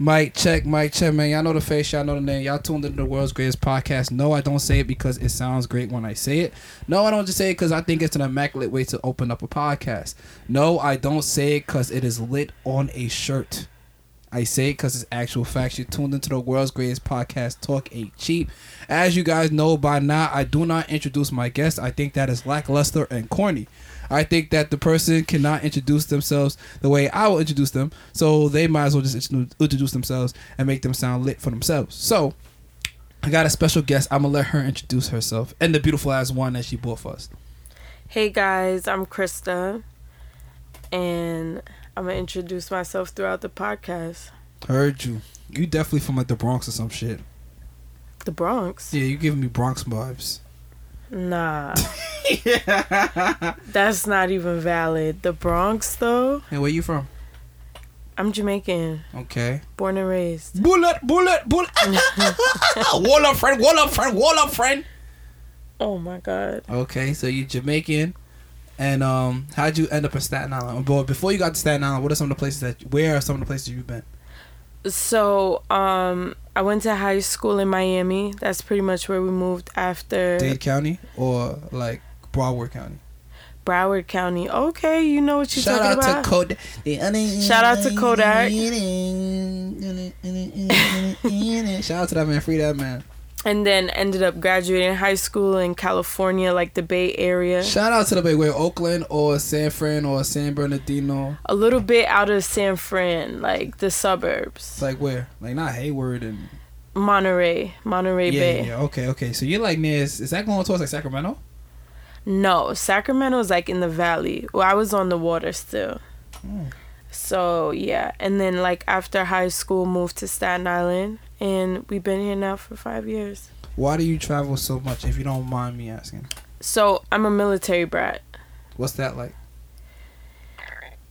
Mike check, Mike check, man. Y'all know the face, y'all know the name. Y'all tuned into the world's greatest podcast. No, I don't say it because it sounds great when I say it. No, I don't just say it because I think it's an immaculate way to open up a podcast. No, I don't say it because it is lit on a shirt. I say it because it's actual facts. You tuned into the world's greatest podcast. Talk ain't cheap. As you guys know by now, I do not introduce my guests. I think that is lackluster and corny. I think that the person cannot introduce themselves the way I will introduce them, so they might as well just introduce themselves and make them sound lit for themselves. So, I got a special guest. I'm gonna let her introduce herself and the beautiful ass one that she bought for us. Hey guys, I'm Krista, and I'm gonna introduce myself throughout the podcast. Heard you. You definitely from like the Bronx or some shit. The Bronx. Yeah, you giving me Bronx vibes. Nah. That's not even valid. The Bronx, though. Hey, where you from? I'm Jamaican. Okay. Born and raised. Bullet, bullet, bullet. wall up, friend. Wall up, friend. Wall up, friend. Oh my God. Okay, so you Jamaican, and um, how'd you end up in Staten Island? But before you got to Staten Island, what are some of the places that? Where are some of the places you've been? So, um, I went to high school in Miami. That's pretty much where we moved after Dade County or like Broward County. Broward County. Okay, you know what you're Shout talking out to Kodak. Shout out to Kodak. Shout out to that man. Free that man. And then ended up graduating high school in California, like the Bay Area. Shout out to the Bay Where Oakland or San Fran or San Bernardino. A little bit out of San Fran, like the suburbs. It's like where? Like not Hayward and Monterey, Monterey yeah, Bay. yeah. Okay, okay. So you're like near. Is that going towards like Sacramento? No, Sacramento's like in the valley. Well, I was on the water still. Mm. So yeah, and then like after high school, moved to Staten Island, and we've been here now for five years. Why do you travel so much? If you don't mind me asking, So I'm a military brat. what's that like?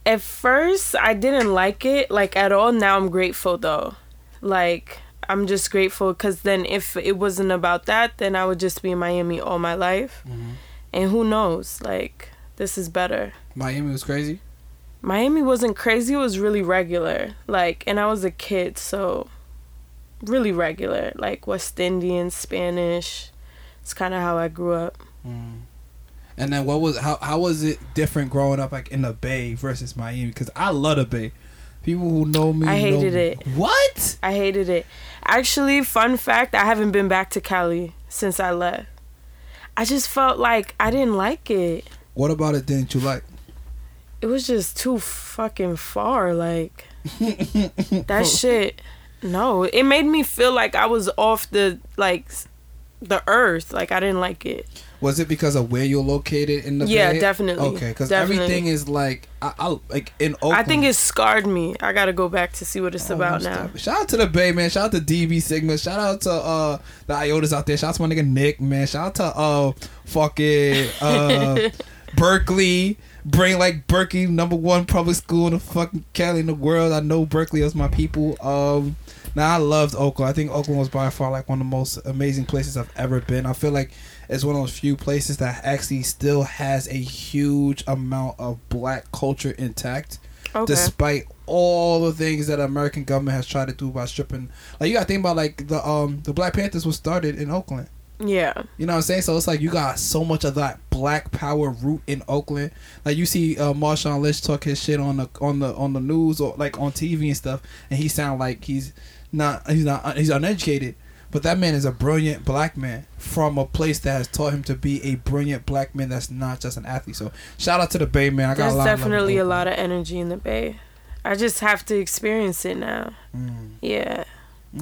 At first, I didn't like it like at all. Now I'm grateful though. Like I'm just grateful because then if it wasn't about that, then I would just be in Miami all my life. Mm-hmm. And who knows? Like this is better. Miami was crazy. Miami wasn't crazy, it was really regular. Like, and I was a kid, so really regular. Like West Indian, Spanish. It's kind of how I grew up. Mm. And then what was how how was it different growing up like in the Bay versus Miami? Because I love the Bay. People who know me, I hated know- it. What? I hated it. Actually, fun fact, I haven't been back to Cali since I left. I just felt like I didn't like it. What about it didn't you like? It was just too fucking far. Like, that shit. No, it made me feel like I was off the, like, the earth. Like, I didn't like it. Was it because of where you're located in the Yeah, Bay? definitely. Okay, because everything is like I, I like in Oakland. I think it scarred me. I gotta go back to see what it's Oh, about now. definitely. Shout out to the Bay, man. Shout out to DB Sigma. Shout out to uh the Iotas out there. Shout out to my nigga Nick, man. Shout out to uh fucking uh Berkeley. Bring like Berkeley, number one public school in the fucking Cali in the world. I know Berkeley is my people. Um now I loved Oakland. I think Oakland was by far like one of the most amazing places I've ever been. I feel like it's one of those few places that actually still has a huge amount of black culture intact Okay. despite all the things that American government has tried to do by stripping. Like you gotta think about like the um the Black Panthers was started in Oakland. Yeah. You know what I'm saying? So it's like you got so much of that black power root in Oakland. Like you see uh, Marshawn Lynch talk his shit on the on the on the news or like on TV and stuff, and he sound like he's not he's not he's uneducated. But that man is a brilliant black man from a place that has taught him to be a brilliant black man that's not just an athlete. So shout out to the Bay man. I got There's a lot definitely a lot of energy in the Bay. I just have to experience it now. Mm. Yeah.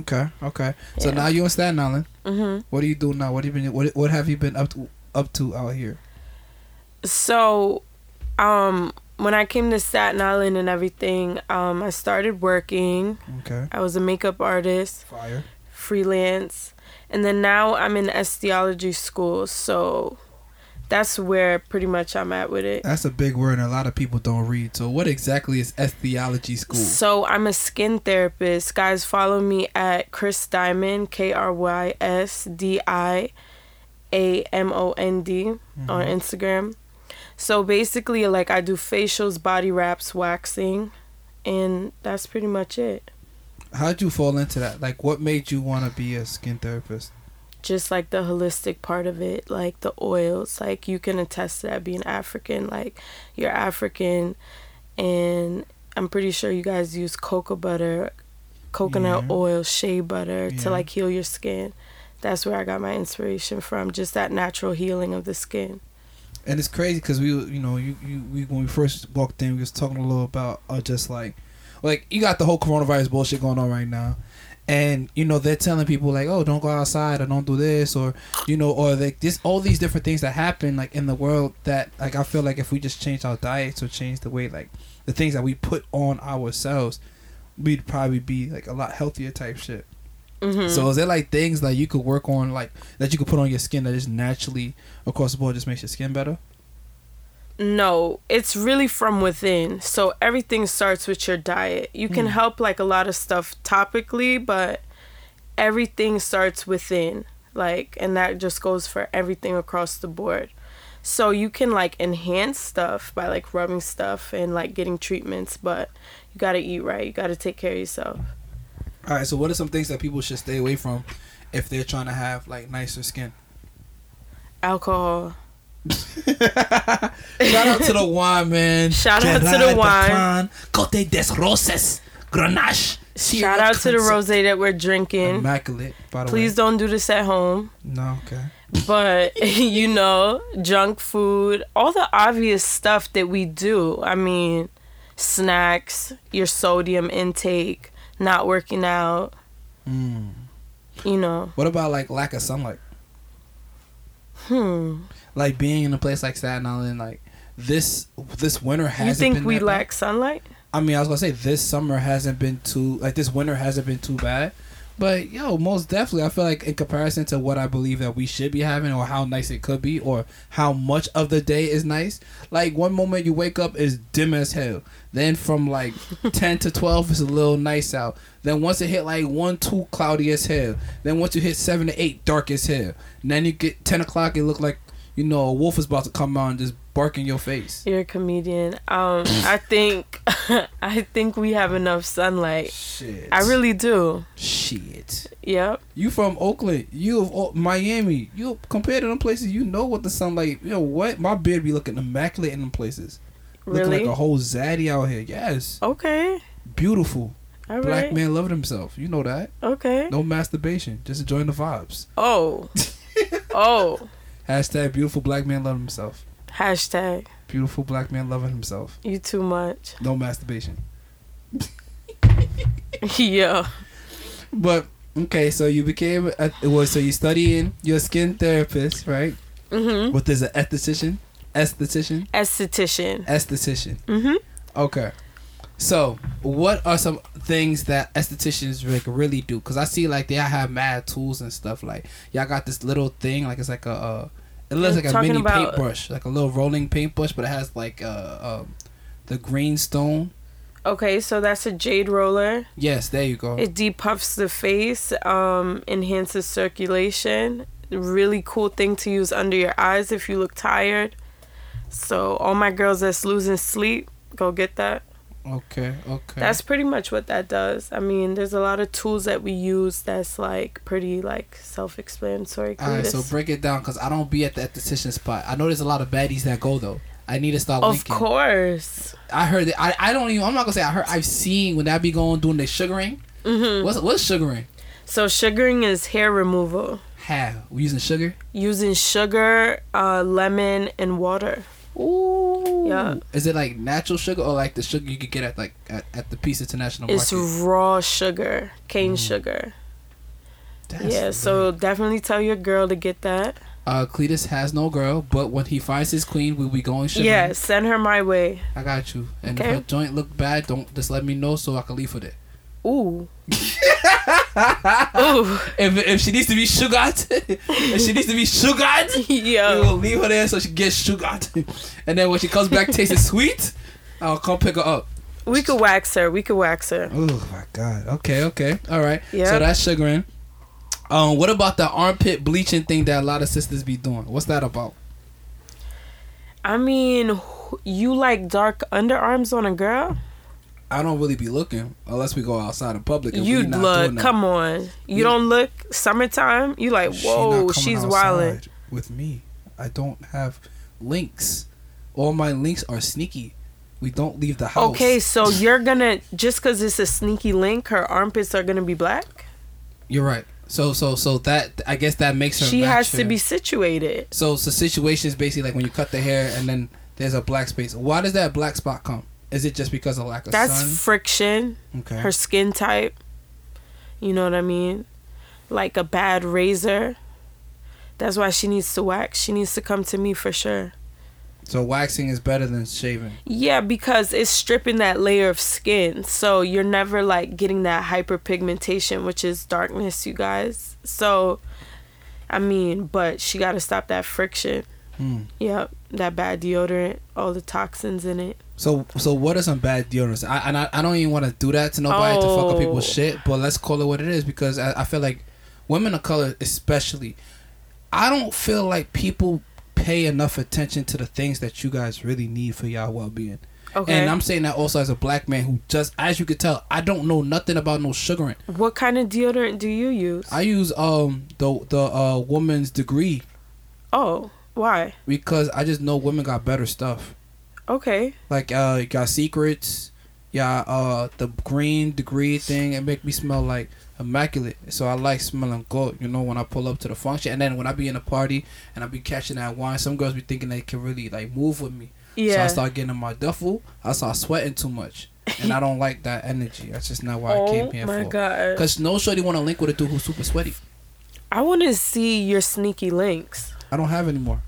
Okay, okay. So now you in Staten Island. hmm What do you do now? What have you been? What What have you been up to up to out here? So, um, when I came to Staten Island and everything, um, I started working. Okay, I was a makeup artist, fire. freelance, and then now I'm in esthiology school. So, that's where pretty much I'm at with it. That's a big word, and a lot of people don't read. So, what exactly is esthiology school? So I'm a skin therapist. Guys, follow me at Krys Diamond, K R Y S D I A M O N D on Mhm. Instagram. So basically, like I do facials, body wraps, waxing, and that's pretty much it. How'd you fall into that? Like, what made you want to be a skin therapist? Just like the holistic part of it, like the oils. Like you can attest to that being African. Like you're African, and I'm pretty sure you guys use cocoa butter, coconut Yeah. oil, shea butter Yeah. to like heal your skin. That's where I got my inspiration from. Just that natural healing of the skin. And it's crazy because we, you know, you, you, we when we first walked in, we was talking a little about uh, just like, like you got the whole coronavirus bullshit going on right now, and you know they're telling people like, oh, don't go outside or don't do this or you know or like this all these different things that happen like in the world that like I feel like if we just change our diets or change the way like the things that we put on ourselves, we'd probably be like a lot healthier type shit. hmm So is there like things that you could work on, like that you could put on your skin that just naturally across the board just makes your skin better? No, it's really from within. So everything starts with your diet. You can Mm. help like a lot of stuff topically, but everything starts within. Like and that just goes for everything across the board. So you can like enhance stuff by like rubbing stuff and like getting treatments, but you got to eat right. You got to take care of yourself. All right. So what are some things that people should stay away from if they're trying to have like nicer skin? Alcohol. Shout out to the wine, man. Shout out to the wine. Cote des Roses, Grenache. Shout out to the rosé that we're drinking. Immaculate, by the Please way. don't do this at home. No, okay. but you know junk food all the obvious stuff that we do i mean snacks your sodium intake not working out Mm. you know What about like lack of sunlight? Hmm Like being in a place like Staten Island, like this this winter hasn't You think we that bad. lack sunlight I mean, I was gonna say this summer hasn't been too like this winter hasn't been too bad, but yo, most definitely, I feel like in comparison to what I believe that we should be having, or how nice it could be, or how much of the day is nice. Like one moment you wake up is dim as hell, then from like ten to twelve it's a little nice out. Then once it hit like one, two, cloudy as hell. Then once you hit seven to eight, dark as hell. And then you get ten o'clock, it look like you know a wolf is about to come out and just bark in your face. you're a comedian um i think i think we have enough sunlight Shit. i really do shit. yep You from Oakland? You of O- Miami? You compared to them places? You know what the sunlight? You know what? My beard be looking immaculate in them places. Really? Looking like a whole zaddy out here. Yes, okay beautiful. all Black right man loving himself. You know that. okay No masturbation. Just enjoying the vibes. oh oh Hashtag beautiful black man loving himself. Hashtag Beautiful black man loving himself. you too much No masturbation. yeah But okay, so you became a, well, so you studying your skin therapist, right? mm-hmm What is an esthetician? Esthetician? esthetician. Esthetician. Mm-hmm. Okay. So, what are some things that estheticians like really do? Cause I see like they have mad tools and stuff. Like y'all got this little thing, like it's like a, uh, it looks like a mini about- paintbrush, like a little rolling paintbrush, but it has like uh, um, the green stone. Okay, so that's a jade roller. Yes, there you go. It depuffs the face, um, enhances circulation. Really cool thing to use under your eyes if you look tired. So all my girls that's losing sleep, go get that. Okay, okay. That's pretty much what that does. I mean, there's a lot of tools that we use that's like pretty like self-explanatory. all right. So break it down, cause I don't be at the esthetician spot. I know there's a lot of baddies that go though. I need to start of linking. course. I heard that. I, I don't even. I'm not gonna say I heard. I've seen when that be going doing the sugaring. hmm What's what's sugaring? So sugaring is hair removal. How we using sugar? Using sugar, uh, lemon, and water. Ooh. Yeah. Is it like natural sugar or like the sugar you could get at like at, at the Peace International It's Market? raw sugar, cane Mm. sugar. That's yeah, so definitely tell your girl to get that. uh, Cletus has no girl, but when he finds his queen, we'll be going sugar. Yeah, send her my way. I got you. And Okay. if her joint look bad, don't just let me know so I can leave with it. Ooh. Ooh. If if she needs to be sugared, if she needs to be sugared, we will leave her there so she gets sugared. and then when she comes back tasting sweet, I'll come pick her up. We could wax her. We could wax her. Oh my god. Okay, okay. All right. Yeah. So that's sugaring. Um, what about the armpit bleaching thing that a lot of sisters be doing? What's that about? I mean, you like dark underarms on a girl? I don't really be looking unless we go outside in public. and You look. Come on. You Yeah. don't look. Summertime. You like whoa. coming she's wilding. with me. I don't have links. All my links are sneaky. We don't leave the house. Okay, so you're gonna just because it's a sneaky link, her armpits are gonna be black. You're right. So so so that I guess that makes her. She has to be situated. So the situation is basically like when you cut the hair and then there's a black space. Why does that black spot come? Is it just because of lack of That's sun? friction. Okay. Her skin type. You know what I mean? Like a bad razor. That's why she needs to wax. She needs to come to me for sure. so waxing is better than shaving. Yeah, because it's stripping that layer of skin. So you're never like getting that hyperpigmentation, which is darkness, you guys. So, I mean, but she got to stop that friction. Hmm. Yep, that bad deodorant, all the toxins in it. So so what are some bad deodorants? I and I, I don't even want to do that to nobody to fuck up people's Oh. shit. But let's call it what it is because I, I feel like women of color, especially, I don't feel like people pay enough attention to the things that you guys really need for y'all well being. Okay. And I'm saying that also as a black man who just, as you can tell, I don't know nothing about no sugaring. what kind of deodorant do you use? I use um the the uh woman's degree oh, why? because I just know women got better stuff. Okay. Like uh, you got secrets, yeah. Uh, the green degree thing it make me smell like immaculate. So I like smelling good. You know when I pull up to the function, and then when I be in a party and I be catching that wine, some girls be thinking they can really like move with me. Yeah. So I start getting in my duffel. I start sweating too much, and I don't like that energy. That's just not what I came oh here my for. god. Cause no shorty want to link with a dude who's super sweaty. I want to see your sneaky links. I don't have anymore.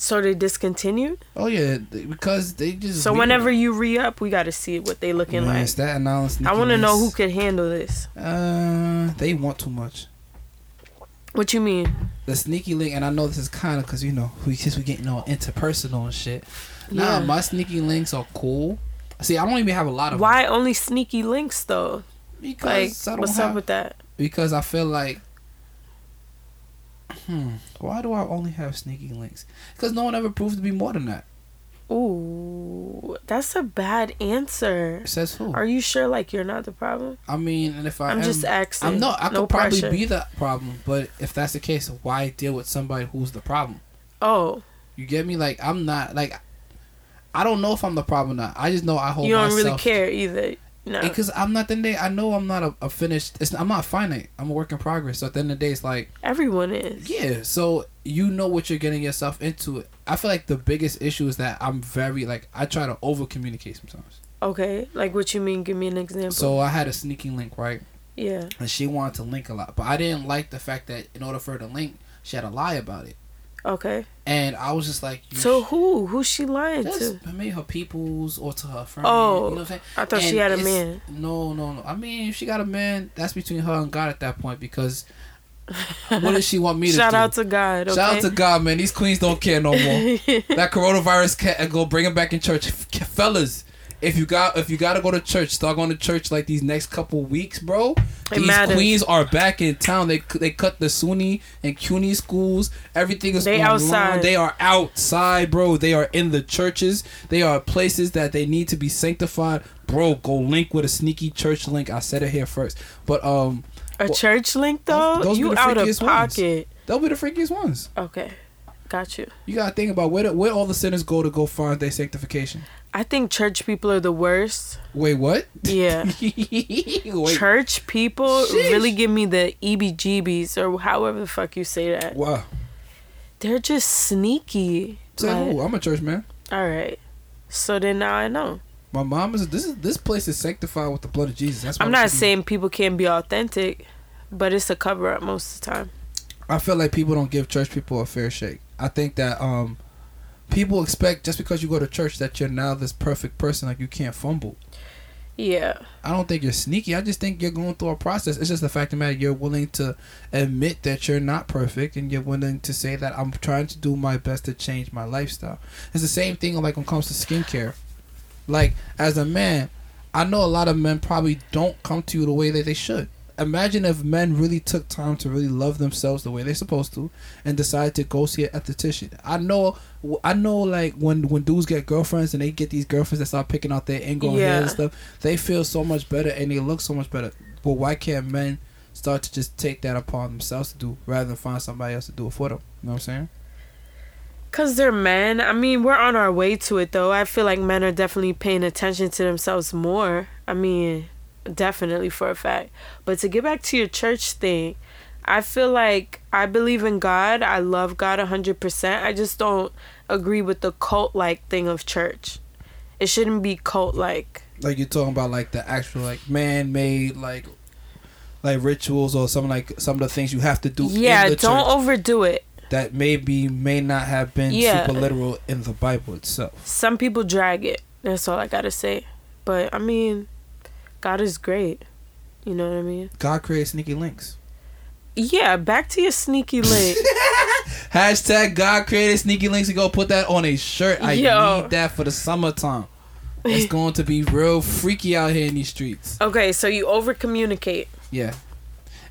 So they discontinued. Oh yeah, th- because they just. So whenever you re up, we got to see what they looking Man, like. Staten Island I want to know who could handle this. Uh, they want too much. What you mean? The sneaky link, and I know this is kind of because you know we since we getting all interpersonal and shit. Nah, Yeah. my sneaky links are cool. See, I don't even have a lot of Why only sneaky links though? them Like, because I don't what's have, up with that? because I feel like. Hmm. Why do I only have sneaky links? Because no one ever proved to be more than that. Ooh, that's a bad answer. Says who? Are you sure? Like you're not the problem? I mean, and if I I'm am, just asking. I'm not. I no could probably pressure. be the problem, but if that's the case, why deal with somebody who's the problem? Oh, You get me? Like I'm not like. I don't know if I'm the problem or not. I just know I hold you don't really care either. No. Because I'm not the day. I know I'm not a, a finished. It's, I'm not finite. I'm a work in progress. So at the end of the day, it's like Everyone is. yeah. So you know what you're getting yourself into. I feel like the biggest issue is that I'm very like I try to over communicate sometimes. Okay. Like what you mean? Give me an example. So I had a sneaking link right, yeah. and she wanted to link a lot, but I didn't like the fact that in order for her to link, she had to lie about it, Okay. And I was just like, So sh- who? Who's she lying to? maybe her peoples or to her friend. Oh, you know what I'm saying? I thought she had a man. No, no, no. I mean, if she got a man, that's between her and God at that point. Because what does she want me to do? Shout do? out to God. Okay? Shout out to God, man. These queens don't care no more. that coronavirus can't go bring them back in church, fellas. If you got if you gotta go to church, start going to church like these next couple weeks, bro. It These matters. queens are back in town. They they cut the SUNY and CUNY schools. Everything is They outside. They are outside, bro. They are in the churches. They are places that they need to be sanctified, bro. Go link with a sneaky church link. I said it here first, but um, a Well, church link though? those you out of freakiest ones. pocket. they'll be the freakiest ones. Okay. Got you. You gotta think about where where all the sinners go to go find their sanctification. I think church people are the worst. Wait, what? Yeah. Wait, Church people Sheesh. really give me the EBGBs or however the fuck you say that. wow. They're just sneaky. Say Like, who? I'm a church man. all right. So then now I know. My mom is. This is this place is sanctified with the blood of Jesus. That's. I'm not saying people can't be authentic, but it's a cover up most of the time. I feel like people don't give church people a fair shake. I think that um, people expect just because you go to church that you're now this perfect person, like you can't fumble. Yeah. I don't think you're sneaky. I just think you're going through a process. It's just the fact of the matter you're willing to admit that you're not perfect, and you're willing to say that I'm trying to do my best to change my lifestyle. It's the same thing like when it comes to skincare. Like as a man, I know a lot of men probably don't come to you the way that they should. Imagine if men really took time to really love themselves the way they're supposed to, and decide to go see an esthetician. I know, I know, like when when dudes get girlfriends and they get these girlfriends that start picking out their ingrown hair and Yeah. stuff, they feel so much better and they look so much better. But why can't men start to just take that upon themselves to do rather than find somebody else to do it for them? You know what I'm saying? Cause they're men. I mean, we're on our way to it though. I feel like men are definitely paying attention to themselves more. I mean, definitely for a fact. But to get back to your church thing, I feel like I believe in God. I love God 100%. I just don't agree with the cult like thing of church. It shouldn't be cult like. Like you're talking about like the actual like man made like like rituals or something like some of the things you have to do. Yeah, in the don't overdo it. that maybe may not have been Yeah. super literal in the Bible itself. Some people drag it. That's all I gotta say. But I mean, God is great. You know what I mean? God created sneaky links. Yeah, back to your sneaky link. Hashtag God created sneaky links. You go put that on a shirt. I Yo. need that for the summertime. It's going to be real freaky out here in these streets. Okay, so you over communicate. Yeah.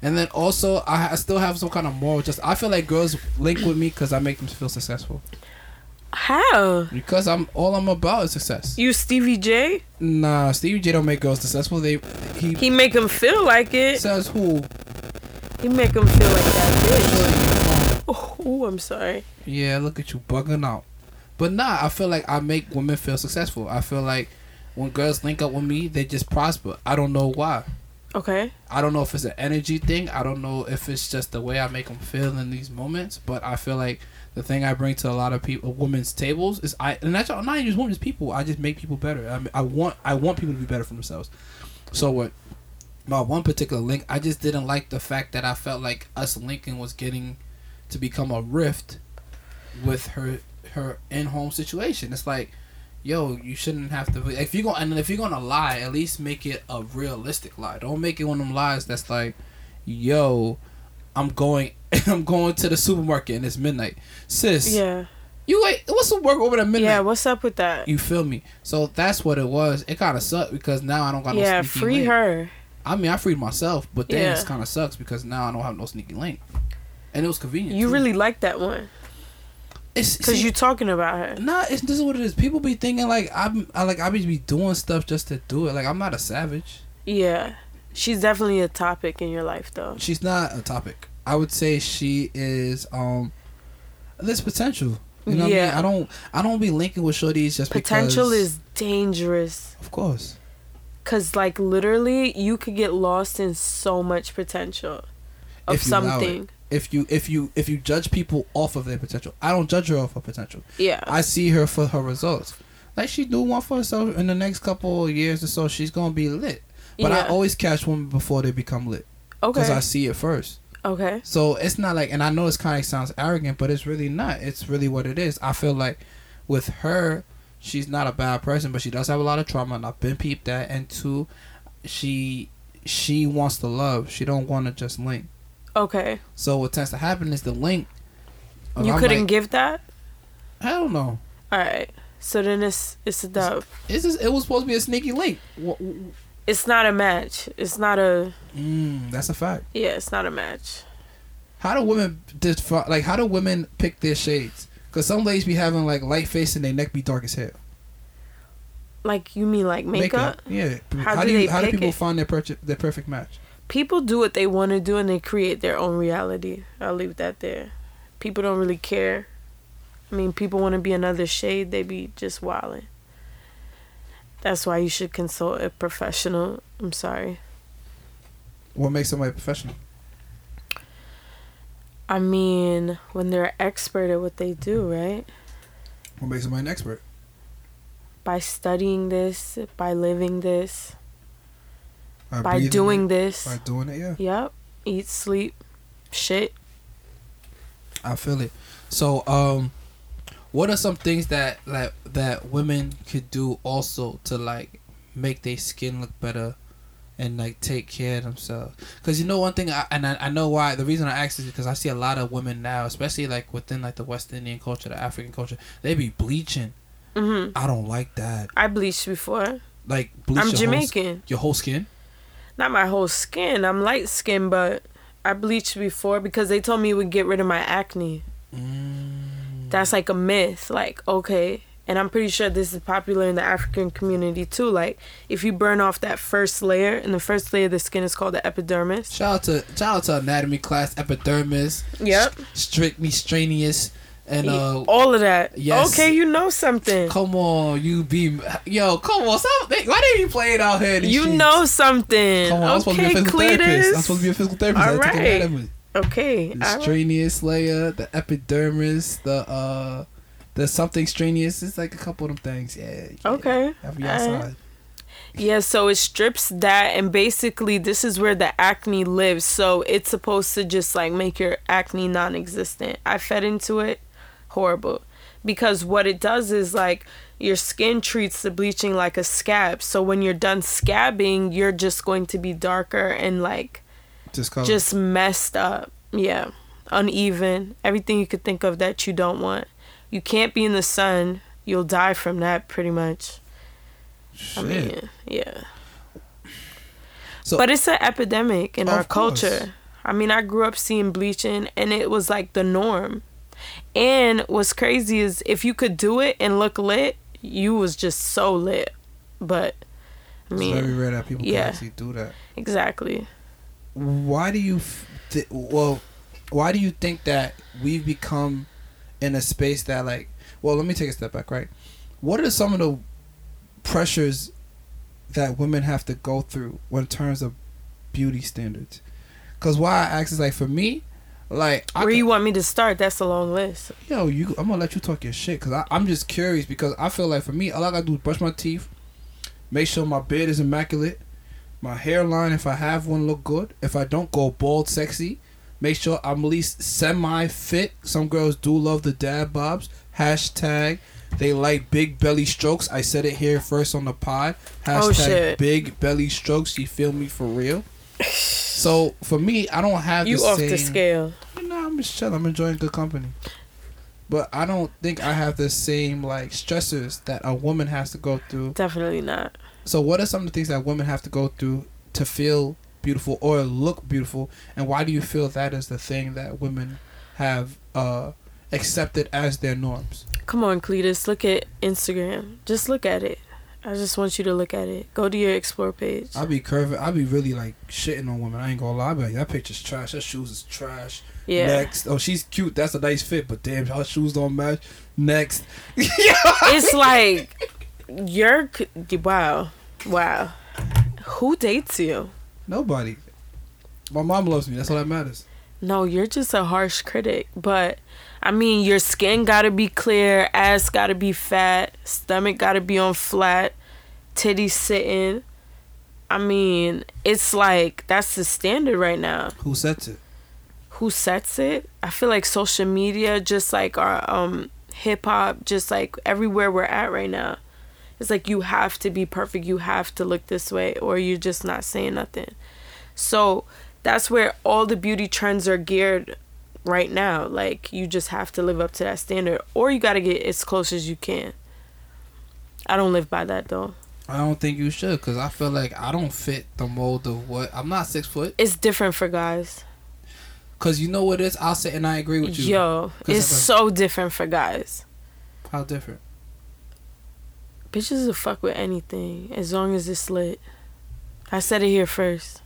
And then also, I, I still have some kind of moral. Just I feel like girls link with me because I make them feel successful. How? Because I'm all I'm about is success. You Stevie J? Nah, Stevie J don't make girls successful. They he, He make them feel like it. says who? He make them feel like that bitch. Oh, I'm sorry. Yeah, look at you bugging out. But nah, I feel like I make women feel successful. I feel like when girls link up with me, they just prosper. I don't know why. Okay. I don't know if it's an energy thing. I don't know if it's just the way I make them feel in these moments. But I feel like the thing I bring to a lot of people, women's tables, is I and that's not just women's people. I just make people better. I, mean, I want I want people to be better for themselves. So what? My one particular link, I just didn't like the fact that I felt like us linking was getting to become a rift with her her in home situation. It's like, yo, you shouldn't have to. If you go and if you're gonna lie, at least make it a realistic lie. Don't make it one of them lies that's like, yo, I'm going, I'm going to the supermarket and it's midnight, sis. Yeah. You wait. What's the work over at midnight? Yeah, what's up with that? You feel me? So that's what it was. It kind of sucked because now I don't got Yeah, no sneaky free link. her. I mean, I freed myself, but then Yeah. it kind of sucks because now I don't have no sneaky link, and it was convenient. You too. really like that one. it's Because see, you talking about her. Nah, it's this is what it is. People be thinking like I'm, I like I be be doing stuff just to do it. Like I'm not a savage. Yeah. She's definitely a topic in your life, though. She's not a topic. I would say she is. Um, there's potential. You know what I Yeah. mean? I don't. I don't be linking with shorties just Potential because, is dangerous. Of course. Because, like, literally, you could get lost in so much potential of If you allow it. something. If you if you if you judge people off of their potential, I don't judge her off her potential. Yeah. I see her for her results. Like she do one for herself in the next couple of years or so, she's gonna be lit. But I always catch women before they become lit Okay. because. I see it first. Okay. So it's not like, and I know this kind of sounds arrogant, but it's really not. It's really what it is. I feel like with her, she's not a bad person, but she does have a lot of trauma, and I've been peeped that. And two, she she wants to love. She don't want to just link. Okay. So what tends to happen is the link. You I'm couldn't like, give that? I don't know. All right. So then it's it's a dub. It's just, it was supposed to be a sneaky link. Wha- It's not a match. It's not a Mm, that's a fact. yeah. It's not a match. How do women defi- like? How do women pick their shades? Because some ladies be having like light face and their neck be dark as hell. Like you mean like makeup? Yeah. How How, do do you, how do people it? find their per- their perfect match? People do what they want to do and they create their own reality. I'll leave that there. People don't really care. I mean, people want to be another shade. They be just wilding. That's why you should consult a professional. I'm sorry. What makes somebody professional? I mean, when they're expert at what they do, right? What makes somebody an expert? By studying this, by living this, by breathing doing it, this. By doing it, yeah. Yep. Eat, sleep, shit. I feel it. So, um, what are some things that like that women could do also to like make their skin look better and like take care of themselves? Because you know one thing, I, and I, I know why. The reason I ask is because I see a lot of women now, especially like within like the West Indian culture, the African culture, they be bleaching. hmm I don't like that. I bleached before. Like bleach I'm your whole Jamaican. your whole skin. not my whole skin. I'm light skinned, but I bleached before because they told me it would get rid of my acne. Mm. That's like a myth. Like, okay. And I'm pretty sure this is popular in the African community too. Like, if you burn off that first layer, and the first layer of the skin is called the epidermis. Shout out to shout out to anatomy class, epidermis. Yep. Strict me strenuous and uh All of that. yes. Okay, you know something. come on, you be yo, come on, stop why didn't you play it out here? You streets? know something. Come on, I'm supposed to be a okay, physical therapist. I'm supposed to be a physical therapist. All right. Okay. The right. strenuous layer, the epidermis, the uh the something strenuous. It's like a couple of them things. Yeah. yeah. Okay. All right. outside. Yeah, so it strips that, and basically, this is where the acne lives. So it's supposed to just like make your acne non existent. I fed into it, horrible. Because what it does is like your skin treats the bleaching like a scab. So when you're done scabbing, you're just going to be darker and like Just just messed up. Yeah. Uneven. Everything you could think of that you don't want. You can't be in the sun. You'll die from that pretty much. I mean, yeah. So- but it's an epidemic in our course. culture. I mean, I grew up seeing bleaching and it was like the norm. And what's crazy is if you could do it and look lit, you was just so lit. But I it's very rare that people yeah. actually do that. exactly. Why do you th- well? Why do you think that we've become in a space that like? Well, let me take a step back. Right. What are some of the pressures that women have to go through in terms of beauty standards? Because why I ask is like for me, like I Where could- you want me to start? That's a long list. yo, you, I'm gonna let you talk your shit because I'm just curious because I feel like for me, all I gotta do is brush my teeth, make sure my beard is immaculate, my hairline, if I have one, look good. If I don't, go bald, sexy. Make sure I'm at least semi fit. Some girls do love the dad bobs. Hashtag they like big belly strokes. I said it here first on the pod. Oh, Hashtag Oh, big belly strokes. You feel me for real? So for me, I don't have You the off same. the scale. No, I'm just chilling. I'm enjoying good company. But I don't think I have the same like stressors that a woman has to go through. Definitely not. So what are some of the things that women have to go through to feel beautiful or look beautiful? And why do you feel that is the thing that women have uh accepted as their norms? Come on, Cletus. Look at Instagram. Just look at it. I just want you to look at it. Go to your explore page. I be curving. I be really like shitting on women. I ain't gonna lie. Be like, that picture's trash. Her shoes is trash. Yeah. Next. Oh, she's cute. That's a nice fit. But damn, her shoes don't match. Next. it's like you're wow, wow. Who dates you? Nobody. My mom loves me. That's all that matters. No, you're just a harsh critic. But I mean, your skin gotta be clear, ass gotta be fat, stomach gotta be on flat, titties sitting. I mean, it's like that's the standard right now. Who sets it? who sets it. I feel like social media, just like our um hip hop, just like everywhere we're at right now. It's like you have to be perfect. You have to look this way, or you're just not saying nothing. So that's where all the beauty trends are geared right now. Like you just have to live up to that standard, or you got to get as close as you can. I don't live by that though. I don't think you should, cause I feel like I don't fit the mold of what I'm not six foot. It's different for guys. Cause you know what it is. I'll say, and I agree with you. Yo, it's a- so different for guys. How different? Bitches will fuck with anything as long as it's lit. I said it here first.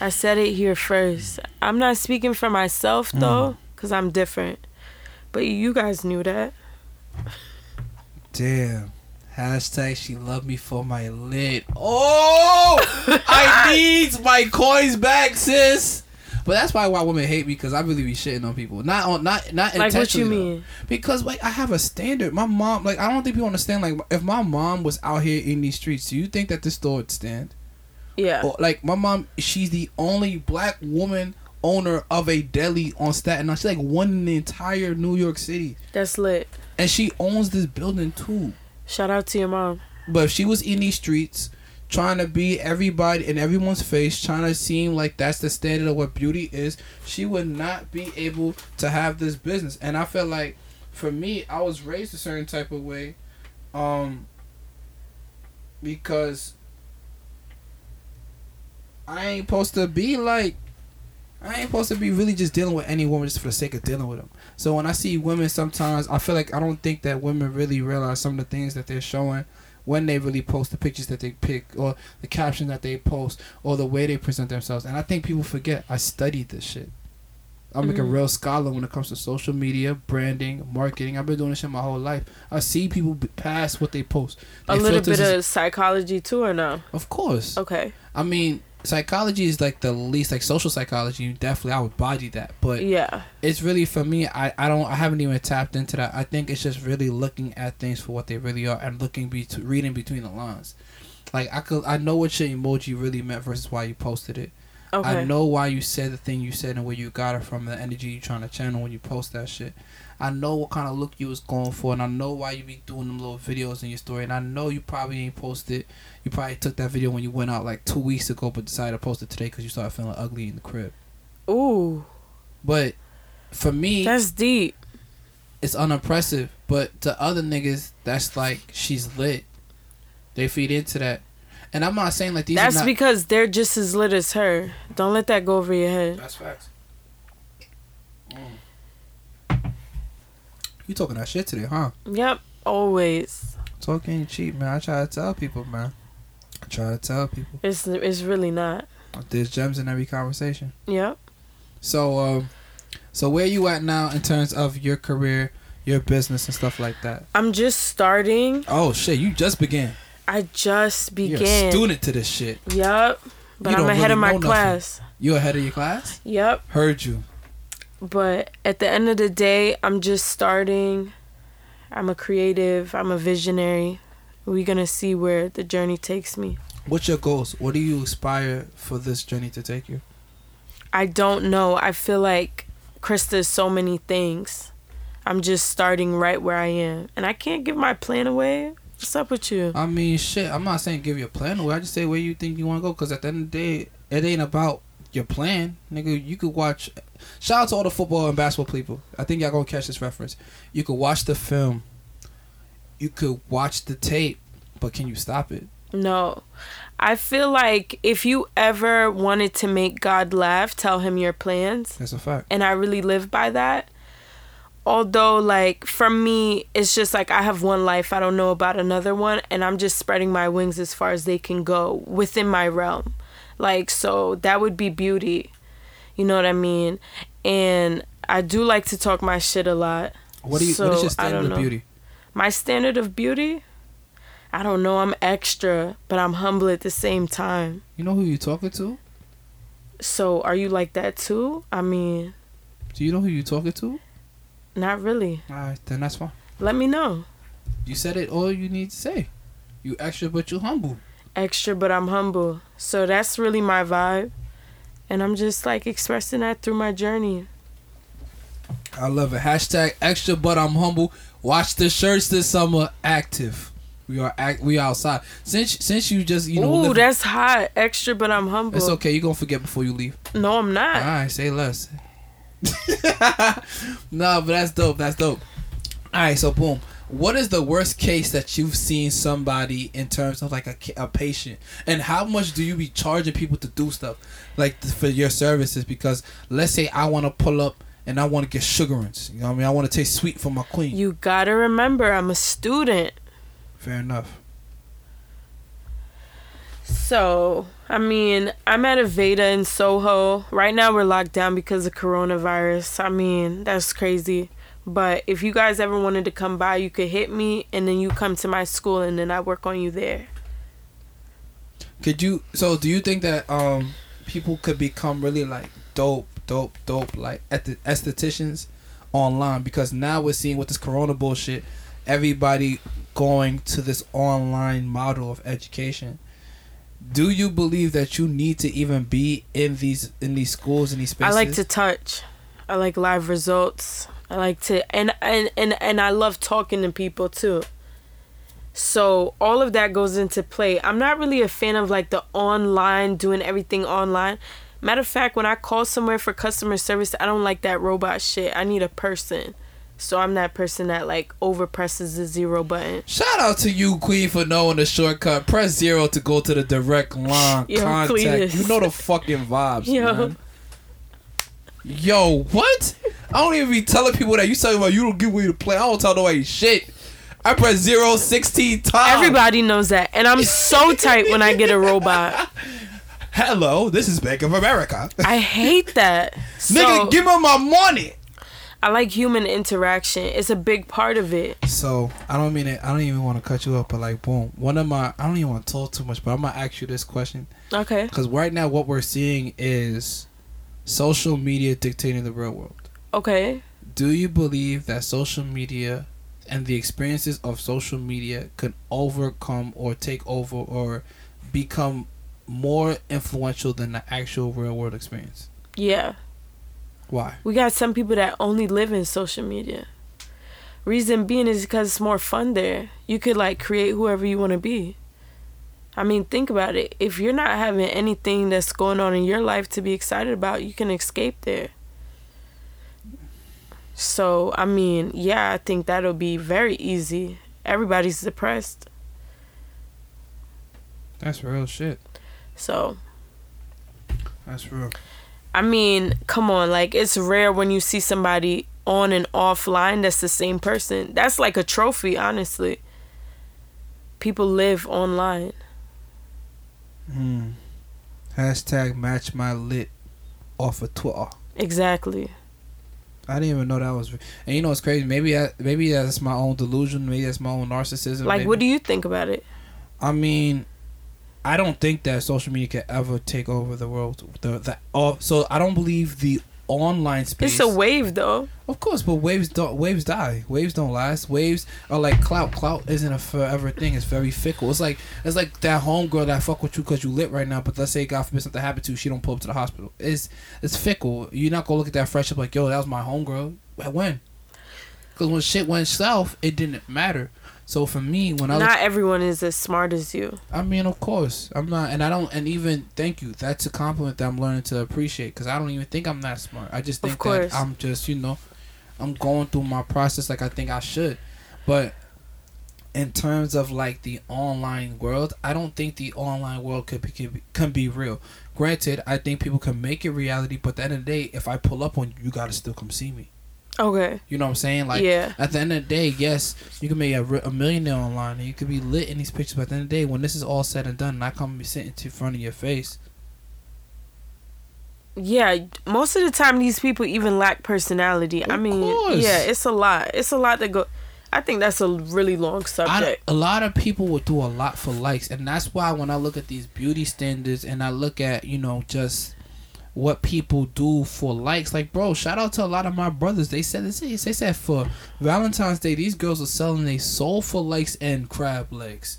I said it here first. I'm not speaking for myself mm. though, because I'm different. But you guys knew that. Damn. Hashtag she loved me for my lit. Oh, I needs my coins back, sis. But that's probably why women hate me because I really be shitting on people. Not on, not not Like what you though. mean? Because like I have a standard. My mom, like I don't think people understand. Like if my mom was out here in these streets, do you think that this store would stand? Yeah. Or, like my mom, she's the only black woman owner of a deli on Staten Island. She's like one in the entire New York City, That's lit. and she owns this building too. Shout out to your mom. But if she was in these streets, trying to be everybody in everyone's face, trying to seem like that's the standard of what beauty is, she would not be able to have this business. And I feel like, for me, I was raised a certain type of way, um, because I ain't supposed to be like I ain't supposed to be really just dealing with any woman just for the sake of dealing with them. So when I see women, sometimes I feel like I don't think that women really realize some of the things that they're showing when they really post the pictures that they pick or the captions that they post or the way they present themselves. And I think people forget. I studied this shit. I'm like a Mhm. real scholar when it comes to social media, branding, marketing. I've been doing this shit my whole life. I see people pass what they post. A little bit of psychology too, or no? of course. Okay. I mean, psychology is like the least like social psychology. You definitely, I would body that, but Yeah. it's really for me. I I don't. I haven't even tapped into that. I think it's just really looking at things for what they really are and looking be reading between the lines. Like I could, I know what your emoji really meant versus why you posted it. Okay. I know why you said the thing you said and where you got it from, the energy you're trying to channel when you post that shit. I know what kind of look you was going for, and I know why you be doing them little videos in your story. And I know you probably ain't posted. You probably took that video when you went out like two weeks ago, but decided to post it today because you started feeling ugly in the crib. Ooh, But for me, that's deep. it's unimpressive. But to other niggas, that's like she's lit. They feed into that, and I'm not saying like these. That's are not, because they're just as lit as her. Don't let that go over your head. That's facts. You talking that shit today, huh? Yep. Always. Talking cheap, man. I try to tell people, man. I try to tell people. It's it's really not. There's gems in every conversation. Yep. So, um, so where you at now in terms of your career, your business, and stuff like that? I'm just starting. Oh shit, you just began. I just You're a student to this shit. Yep. But I'm ahead really of my know nothing. class. You ahead of your class? Yep. Heard you. But at the end of the day, I'm just starting. I'm a creative. I'm a visionary. We're gonna see where the journey takes me. What's your goals? What do you aspire for this journey to take you? I don't know. I feel like Krista is so many things. I'm just starting right where I am, and I can't give my plan away. What's up with you? I mean, shit. I'm not saying give your plan away. I just say where you think you want to go. Cause at the end of the day, it ain't about your plan, nigga. You could watch. Shout out to all the football and basketball people. I think y'all gonna catch this reference. You could watch the film. You could watch the tape, but can you stop it? No. I feel like if you ever wanted to make God laugh, tell him your plans. That's a fact. and I really live by that. Although, like, for me, it's just like I have one life, I don't know about another one, and I'm just spreading my wings as far as they can go within my realm. Like, so that would be beauty. You know what I mean? And I do like to talk my shit a lot. What do you? So, what is your standard of know. beauty? My standard of beauty? I don't know. I'm extra, but I'm humble at the same time. You know who you talking to? So, are you like that too? I mean, Do you know who you talking to? not really. All right, then that's fine. Let me know. You said it. All you need to say. You extra, but you humble. Extra but I'm humble. So that's really my vibe. And I'm just like expressing that through my journey. I love it. Hashtag extra, but I'm humble. Watch the shirts this summer. Active. We are act. We outside. Since since you just you know. Ooh, live- that's hot. Extra but I'm humble. it's okay. You gonna forget before you leave. No, I'm not. right, say less. no, but that's dope. That's dope. All right, so boom. What is the worst case that you've seen somebody in terms of like a, a patient, and how much do you be charging people to do stuff like for your services? Because let's say I want to pull up and I want to get sugarants. You know what I mean? I want to taste sweet for my queen. You gotta remember I'm a student. Fair enough. So, I mean, I'm at Aveda in Soho. Right now we're locked down because of coronavirus. I mean, that's crazy. But if you guys ever wanted to come by, you could hit me and then you come to my school and then I work on you there. Could you? So, do you think that um people could become really like dope, dope, dope, like at the estheticians online? Because now we're seeing with this Corona bullshit, everybody going to this online model of education. Do you believe that you need to even be in these in these schools in these spaces? I like to touch. I like live results. I like to and and and, and I love talking to people too. So all of that goes into play. I'm not really a fan of like the online doing everything online. Matter of fact, when I call somewhere for customer service, I don't like that robot shit. I need a person. So I'm that person that like over presses the zero button. Shout out to you, Queen, for knowing the shortcut. Press zero to go to the direct line Yo, contact. Cletus. You know the fucking vibes, Yo. man. Yo, what? I don't even be telling people that you talking about you don't give me to play. I don't tell nobody shit. I press zero 16 times. Everybody knows that. And I'm so tight when I get a robot. Hello, this is Bank of America. I hate that. So Nigga, give me my money. I like human interaction. It's a big part of it. So I don't mean it. I don't even want to cut you up, but like, boom. One of my. I don't even want to talk too much, but I'm gonna ask you this question Okay. because right now what we're seeing is social media dictating the real world. Okay. Do you believe that social media and the experiences of social media can overcome or take over or become more influential than the actual real world experience? Yeah. Why? We got some people that only live in social media. Reason being is because it's more fun there. You could like create whoever you want to be. I mean, think about it. If you're not having anything that's going on in your life to be excited about, you can escape there. So, I mean, yeah, I think that'll be very easy. Everybody's depressed. That's real shit. So, That's real. I mean, come on, like it's rare when you see somebody on and offline that's the same person. That's like a trophy, honestly. People live online. Hmm. Hashtag match my lit off of Twitter. Exactly. I didn't even know that was. And you know what's crazy? Maybe that, maybe that's my own delusion. Maybe that's my own narcissism. Like, maybe. what do you think about it? I mean, I don't think that social media can ever take over the world. The the oh, so I don't believe the online space. It's a wave, though. Of course, but waves don't waves die. Waves don't last. Waves are like clout. Clout isn't a forever thing. It's very fickle. It's like it's like that homegirl that fuck with you because you lit right now. But let's say God forbid something happened to you, she don't pull up to the hospital. It's it's fickle. You're not gonna look at that friendship like yo, that was my homegirl. When? Because when shit went south, it didn't matter. So for me, when I look Not everyone is as smart as you. I mean, of course, I'm not, and I don't, and even thank you. That's a compliment that I'm learning to appreciate because I don't even think I'm that smart. I just think that I'm just, you know, I'm going through my process like I think I should. But in terms of like the online world, I don't think the online world could be, can be, can be real. Granted, I think people can make it reality, but at the end of the day, if I pull up on you, you gotta still come see me. Okay. You know what I'm saying? Like yeah. at the end of the day, yes, you can make a, a millionaire online and you could be lit in these pictures. But at the end of the day, when this is all said and done, and I come and be sitting in front of your face, Yeah. Most of the time, these people even lack personality. I mean, course. yeah, it's a lot. It's a lot that go. I think that's a really long subject. a lot of people will do a lot for likes, and that's why when I look at these beauty standards and I look at you know just what people do for likes, like bro, shout out to a lot of my brothers. They said this. Is they said for Valentine's Day, these girls are selling their soul for likes and crab legs.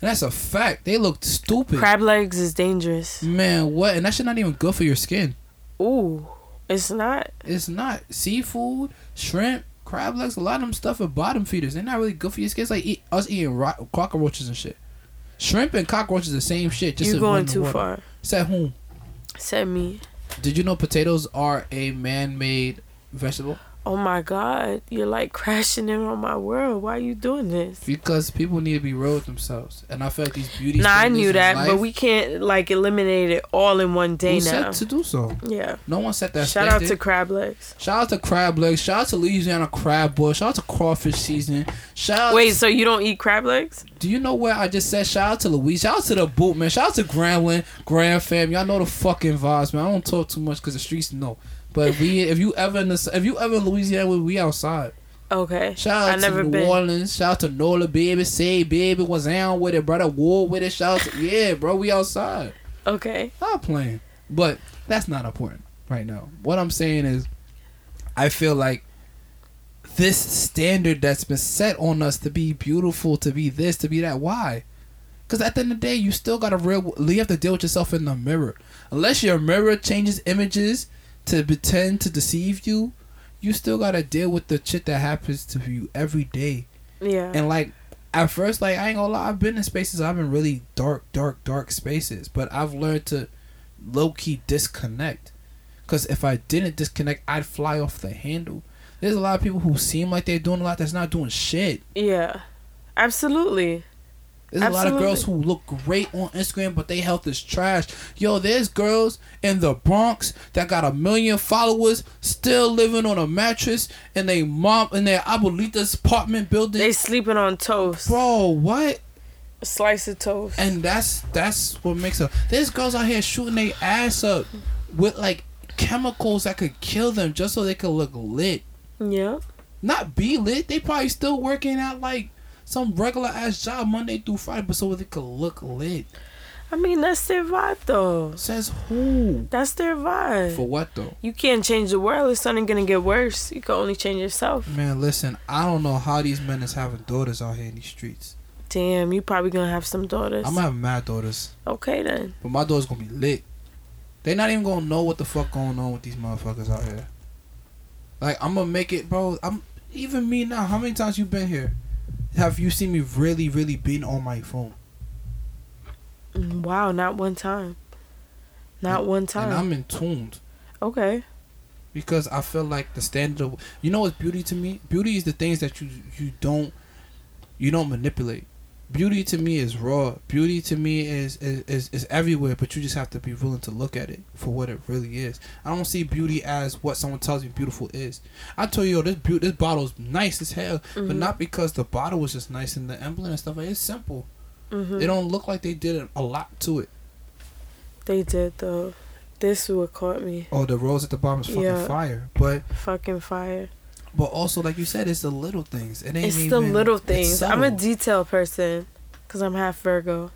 And that's a fact. They look stupid. Crab legs is dangerous. Man, what? And that shit not even good for your skin. Ooh, it's not. It's not seafood, shrimp, crab legs. A lot of them stuff are bottom feeders. They're not really good for your skin. It's like eat, us eating ro- cockroaches and shit. Shrimp and cockroaches the same shit. Just You're going too water. far. Said whom? Me. Did you know potatoes are a man-made vegetable? Oh my God, you're like crashing in on my world. Why are you doing this? Because people need to be real with themselves, and I feel like these beauty. Nah, I knew that, life, but we can't like eliminate it all in one day now. to do so. Yeah. No one said that. Shout out to crab legs. Shout out to crab legs. Shout out to Louisiana crab boil. Shout out to crawfish season. Shout out Wait, so you don't eat crab legs? Do you know where I just said shout out to Louise? Shout out to the boot man. Shout out to Grambling, Grand fam. Y'all know the fucking vibes, man. I don't talk too much because the streets know. But if we, if you ever in the, if you ever in Louisiana, we outside. Okay. Shout I out never to New been. Orleans. Shout out to Nola, baby. Say, baby, was down with it, brother. War with it. Shout out to yeah, bro. We outside. Okay. Stop playing. But that's not important right now. What I'm saying is, I feel like this standard that's been set on us to be beautiful, to be this, to be that. Why? Because at the end of the day, you still got to real. You have to deal with yourself in the mirror. Unless your mirror changes images to pretend to deceive you, you still got to deal with the shit that happens to you every day. Yeah. And like at first, like I ain't gonna lie, I've been in spaces. I've been really dark, dark, dark spaces. But I've learned to low key disconnect. Cause if I didn't disconnect, I'd fly off the handle. There's a lot of people who seem like they're doing a lot that's not doing shit. Yeah. Absolutely. There's a lot of girls who look great on Instagram, but they health is trash. Yo, there's girls in the Bronx that got a million followers, still living on a mattress in their mom in their abuelita's apartment building. They sleeping on toast. Bro, what? A slice of toast. And that's that's what makes her. There's girls out here shooting their ass up with like chemicals that could kill them just so they could look lit. yeah. Not be lit. They probably still working at like some regular ass job Monday through Friday, but so they could look lit. I mean, that's their vibe, though. Says who? That's their vibe. For what though? You can't change the world. It's only gonna get worse. You can only change yourself. Man, listen, I don't know how these men is having daughters out here in these streets. Damn, you probably gonna have some daughters. I'm gonna have mad daughters, okay then. but my daughter's gonna be lit. They not even gonna know what the fuck going on with these motherfuckers out here. Like I'm gonna make it, bro. I'm even me now. How many times you been here? Have you seen me really, really been on my phone? Wow, not one time. Not one time. And I'm in tuned okay. because I feel like the standard of you know what's beauty to me? Beauty is the things that you you don't you don't manipulate. Beauty to me is raw. Beauty to me is, is is is everywhere, but you just have to be willing to look at it for what it really is. I don't see beauty as what someone tells me beautiful is. I tell you, yo, this beau- this bottle's nice as hell, but Mhm. not because the bottle was just nice and the emblem and stuff. Like, it's simple. hmm It don't look like they did a lot to it. They did though. This what caught me. Oh, the rose at the bottom is fucking Yeah. fire, but Fucking fire. But also like you said, it's the little things. It ain't It's the little things. I'm a detail person, cause I'm half Virgo.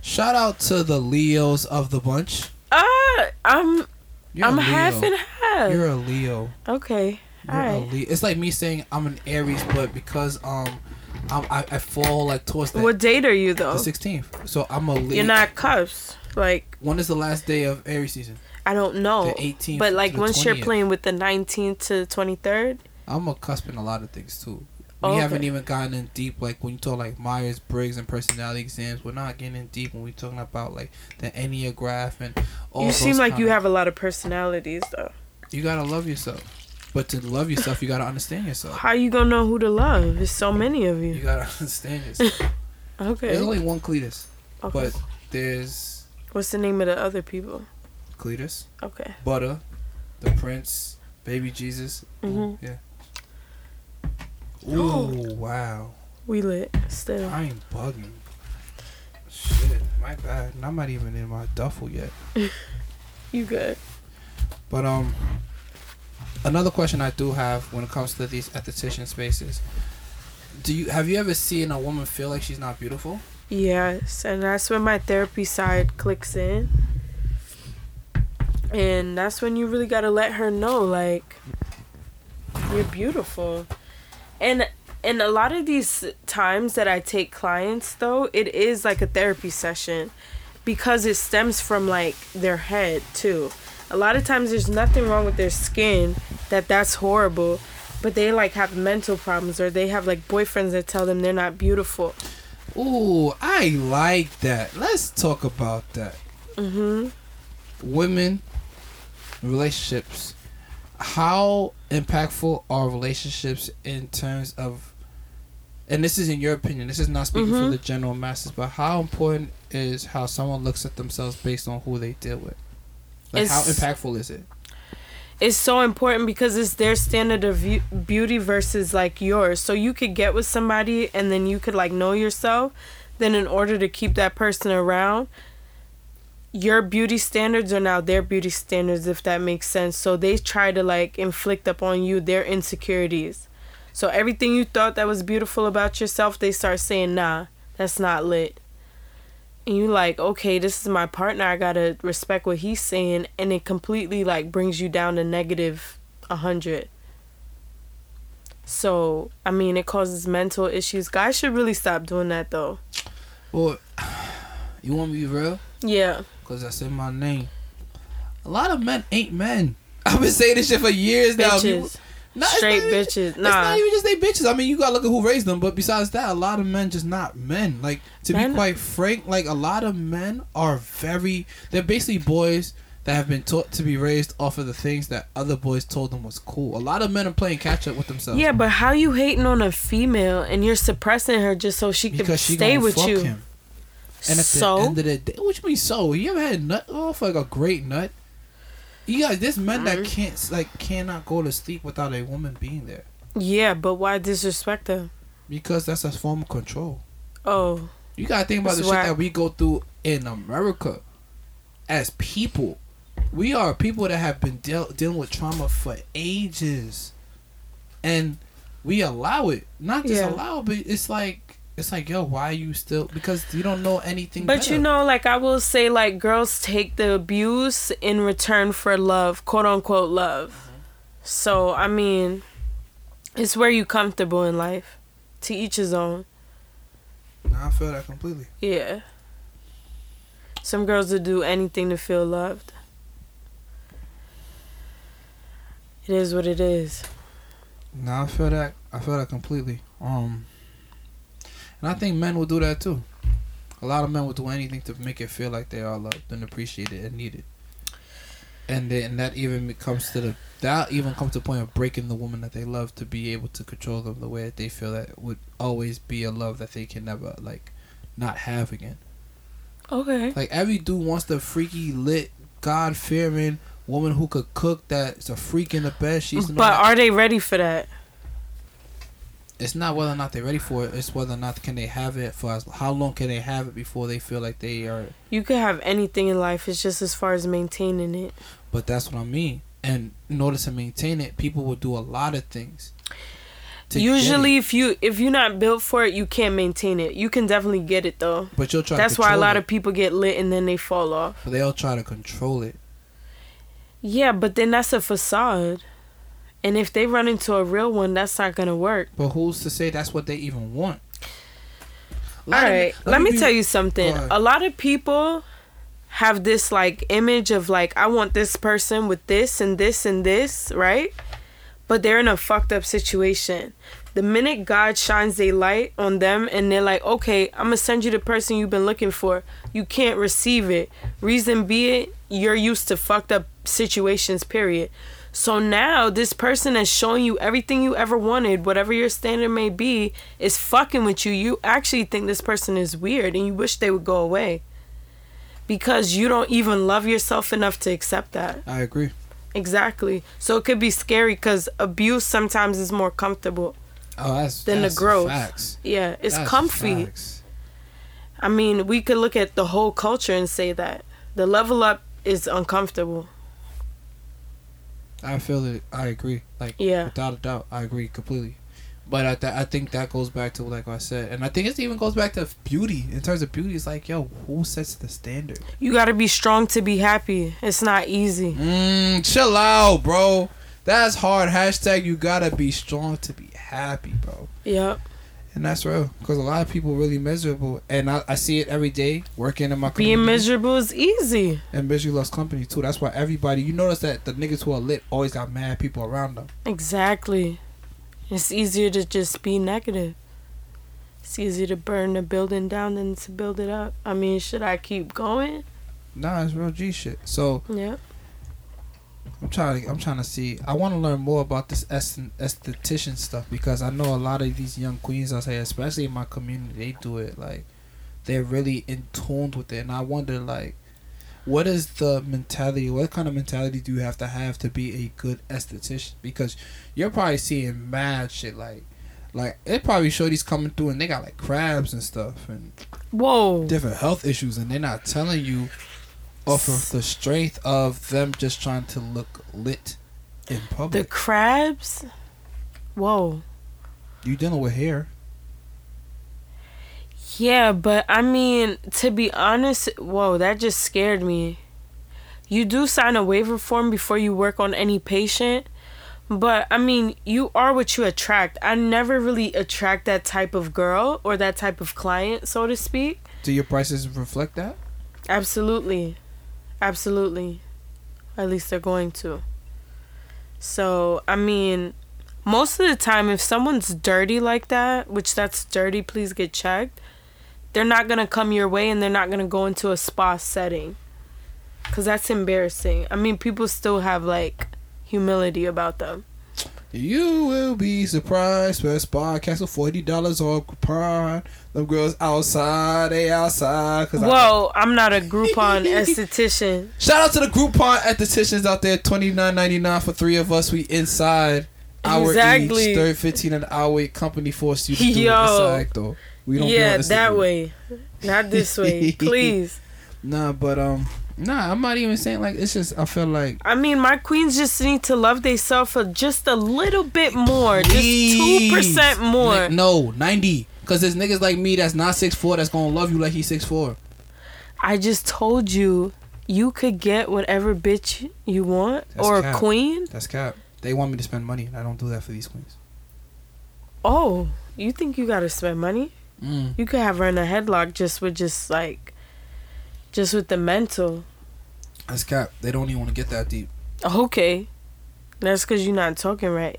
Shout out to the Leos of the bunch. Ah, I'm You're I'm a Leo. half and half. You're a Leo. okay. You're All a. Leo. It's like me saying I'm an Aries, but because um, I'm, I I fall like towards the, What date are you though? the 16th. So I'm a Leo. You're not cusp. Like When is the last day of Aries season? I don't know. The 18th. But to like once you're playing with the 19th to 23rd, I'm a cusp in a lot of things too. We oh, Okay. haven't even gotten in deep like when you talk like Myers Briggs and personality exams. We're not getting in deep when we're talking about like the Enneagram and all. you seem like you kinda- have a lot of personalities though. You gotta love yourself, but to love yourself, you gotta understand yourself. How you gonna know who to love? There's so many of You you. gotta understand yourself. Okay. There's only one Cletus, okay. but there's What's the name of the other people? Cletus, Okay. Butter, the Prince, Baby Jesus. Ooh, Mhm. Yeah. Ooh, wow. We lit still. I ain't bugging. Shit, my bad. And I'm not even in my duffel yet. You good? But um, another question I do have when it comes to these esthetician spaces. Do you have you ever seen a woman feel like she's not beautiful? Yes, and that's when my therapy side clicks in. And that's when you really gotta let her know, like, you're beautiful. And and a lot of these times that I take clients though, it is like a therapy session because it stems from like their head too. A lot of times there's nothing wrong with their skin that that's horrible, but they like have mental problems or they have like boyfriends that tell them they're not beautiful. Ooh, I like that. Let's talk about that. Mhm. Women, relationships. How impactful are relationships in terms of and this is in your opinion, this is not speaking for Mhm. the general masses, but how important is how someone looks at themselves based on who they deal with? Like how impactful is it? it's so important because it's their standard of beauty versus like yours. So you could get with somebody and then you could like know yourself. Then in order to keep that person around, your beauty standards are now their beauty standards if that makes sense. So they try to like inflict upon you their insecurities. So everything you thought that was beautiful about yourself, they start saying, "Nah, that's not lit." And you like, okay, this is my partner. I gotta respect what he's saying, and it completely like brings you down to negative a hundred. So I mean, it causes mental issues. Guys should really stop doing that though. Well, you want me to be real? Yeah, Cause that's in my name. A lot of men ain't men. I've been saying this shit for years now. Bitches, Nah, straight not even- bitches. It's not even just they bitches. I mean, you gotta look at who raised them. But besides that, a lot of men just not men. Like to Men- be quite frank, like a lot of men are very. They're basically boys that have been taught to be raised off of the things that other boys told them was cool. A lot of men are playing catch up with themselves. Yeah, but how you hating on a female and you're suppressing her just so she can she stay with you? him. And at so the end of the day, what you mean? So you ever had a nut off like a great nut? You got there's men that Mhm. can't like cannot go to sleep without a woman being there yeah, but why disrespect her? because that's a form of control. Oh, You gotta think about the shit that we go through in America as people. We are people that have been deal- dealing with trauma for ages, and we allow it. Not just Yeah. allow, but it's like it's like yo, why are you still? Because you don't know anything. but better. you know, like I will say, like girls take the abuse in return for love, quote unquote love. So I mean, it's where you comfortable in life. To each his own. Nah, I feel that completely. Yeah. Some girls will do anything to feel loved. It is what it is. Nah, I feel that. I feel that completely. Um, and I think men will do that too. A lot of men will do anything to make it feel like they are loved and appreciated and needed. And then that even comes to the that even comes to the point of breaking the woman that they love to be able to control them the way that they feel that would always be a love that they can never like not have again. Okay. Like every dude wants the freaky lit, God fearing woman who could cook that's a freak in the bed. She's mm, But are they ready for that? It's not whether or not they're ready for it. It's whether or not can they have it for as how long can they have it before they feel like they are. You could have anything in life. It's just as far as maintaining it. But that's what I mean. And in order to maintain it, people will do a lot of things. Usually, if you if you're not built for it, you can't maintain it. You can definitely get it though. but you'll try. That's why a lot it. of people get lit and then they fall off. But they all try to control it. Yeah, but then that's a facade. And if they run into a real one, that's not gonna work. But who's to say that's what they even want? All right, let, me be- tell you something. A lot of people have this like image of like I want this person with this and this and this, right? But they're in a fucked up situation. The minute God shines a light on them and they're like, "Okay, I'm going to send you the person you've been looking for." You can't receive it. Reason be it, you're used to fucked up situations, period. So now this person that's showing you everything you ever wanted, whatever your standard may be, is fucking with you. You actually think this person is weird and you wish they would go away. Because you don't even love yourself enough to accept that. I agree. Exactly. So it could be scary because abuse sometimes is more comfortable. Oh, that's Then the growth. Facts. Yeah, it's That's comfy. facts. I mean, we could look at the whole culture and say that the level up is uncomfortable. I feel it. I agree. Like Yeah. without a doubt, I agree completely. But I, th- I think that goes back to like I said, and I think it even goes back to beauty. In terms of beauty, it's like yo, who sets the standard? You got to be strong to be happy. It's not easy. Mm, chill out, bro. That's hard. Hashtag you gotta be strong to be happy, bro. Yep. And that's real because a lot of people really miserable, and I, I see it every day working in my company. Being miserable is easy. and misery loves company too. That's why everybody you notice that the niggas who are lit always got mad people around them. Exactly. It's easier to just be negative. It's easier to burn a building down than to build it up. I mean, should I keep going? Nah, it's real G shit. So Yep. I'm trying. To, I'm trying to see. I want to learn more about this est- esthetician stuff because I know a lot of these young queens out here, especially in my community, they do it like they're really in tune with it, and I wonder like. What is the mentality? What kind of mentality do you have to have to be a good esthetician? Because you're probably seeing mad shit like, like it probably show these coming through and they got like crabs and stuff and Whoa. different health issues, and they're not telling you off of the strength of them just trying to look lit in public. The crabs? Whoa. you dealing with hair. Yeah, but I mean, to be honest, whoa, that just scared me. You do sign a waiver form before you work on any patient, but I mean, you are what you attract. I never really attract that type of girl or that type of client, so to speak. Do your prices reflect that? Absolutely. Absolutely. At least they're going to. So, I mean, most of the time, if someone's dirty like that, which that's dirty, please get checked, they're not going to come your way and they're not going to go into a spa setting. Cause that's embarrassing. I mean, people still have like humility about them. You will be surprised. Best podcast for forty dollars on Groupon. Them girls outside, they outside. Cause I- Whoa, I'm not a Groupon esthetician. Shout out to the Groupon estheticians out there. Twenty nine ninety nine for three of us. We inside. Hour Exactly. each. Thirty fifteen an hour. Company forced you to do it inside though. We don't. yeah, that way, not this way, please. Nah, but um, nah. I'm not even saying like it's just. I feel like I mean, my queens just need to love themselves for just a little bit more, just two percent more. Like, no, ninety. Cause there's niggas like me that's not six four that's gonna love you like he's six four. I just told you, you could get whatever bitch you want That's or cap. queen. That's cap. They want me to spend money. and I don't do that for these queens. Oh, you think you gotta spend money? Mm. You could have her in a headlock just with just like, just with the mental. That's cap. They don't even want to get that deep. Okay, that's because you're not talking right.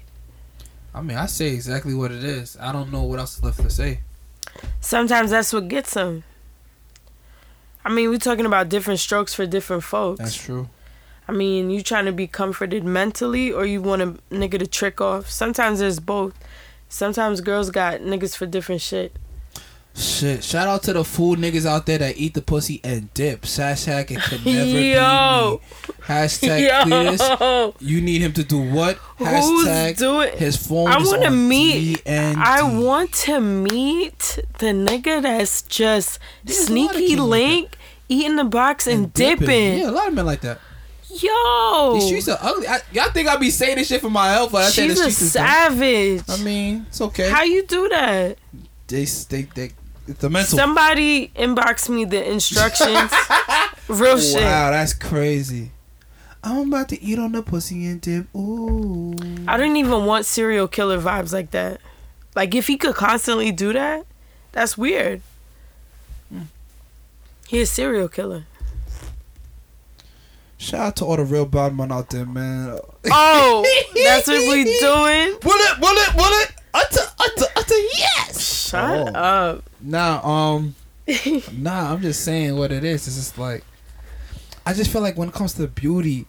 I mean, I say exactly what it is. I don't know what else left to say. Sometimes that's what gets them. I mean, we're talking about different strokes for different folks. That's true. I mean, you trying to be comforted mentally or you want a nigga to trick off. Sometimes there's both. Sometimes girls got niggas for different shit. Shit. Shout out to the fool niggas out there that eat the pussy and dip. Hashtag it could never Yo. be me. Hashtag. Yo, You need him to do what? who's Hashtag doing? his phone I want to meet. I want to meet the nigga that's just There's a sneaky kids like link, eating the box and, dipping. Yeah, a lot of men like that. Yo, These streets are ugly. I, y'all think I be saying this shit for my health, but I say the she's a streets dumb. savage. I mean, it's okay. How you do that? they, they, they, the mental. Somebody inbox me the instructions. Real shit. Wow, that's crazy. I'm about to eat on the pussy and dip. Ooh. I don't even want serial killer vibes like that. Like if he could constantly do that, that's weird. Hmm. He a serial killer. Shout out to all the real bad men out there, man. Oh, that's what we doing. Bullet, bullet, bullet. Utter, utter, utter, yes. Shut Oh. up. Nah, um, nah. I'm just saying what it is. It's just like, I just feel like when it comes to beauty,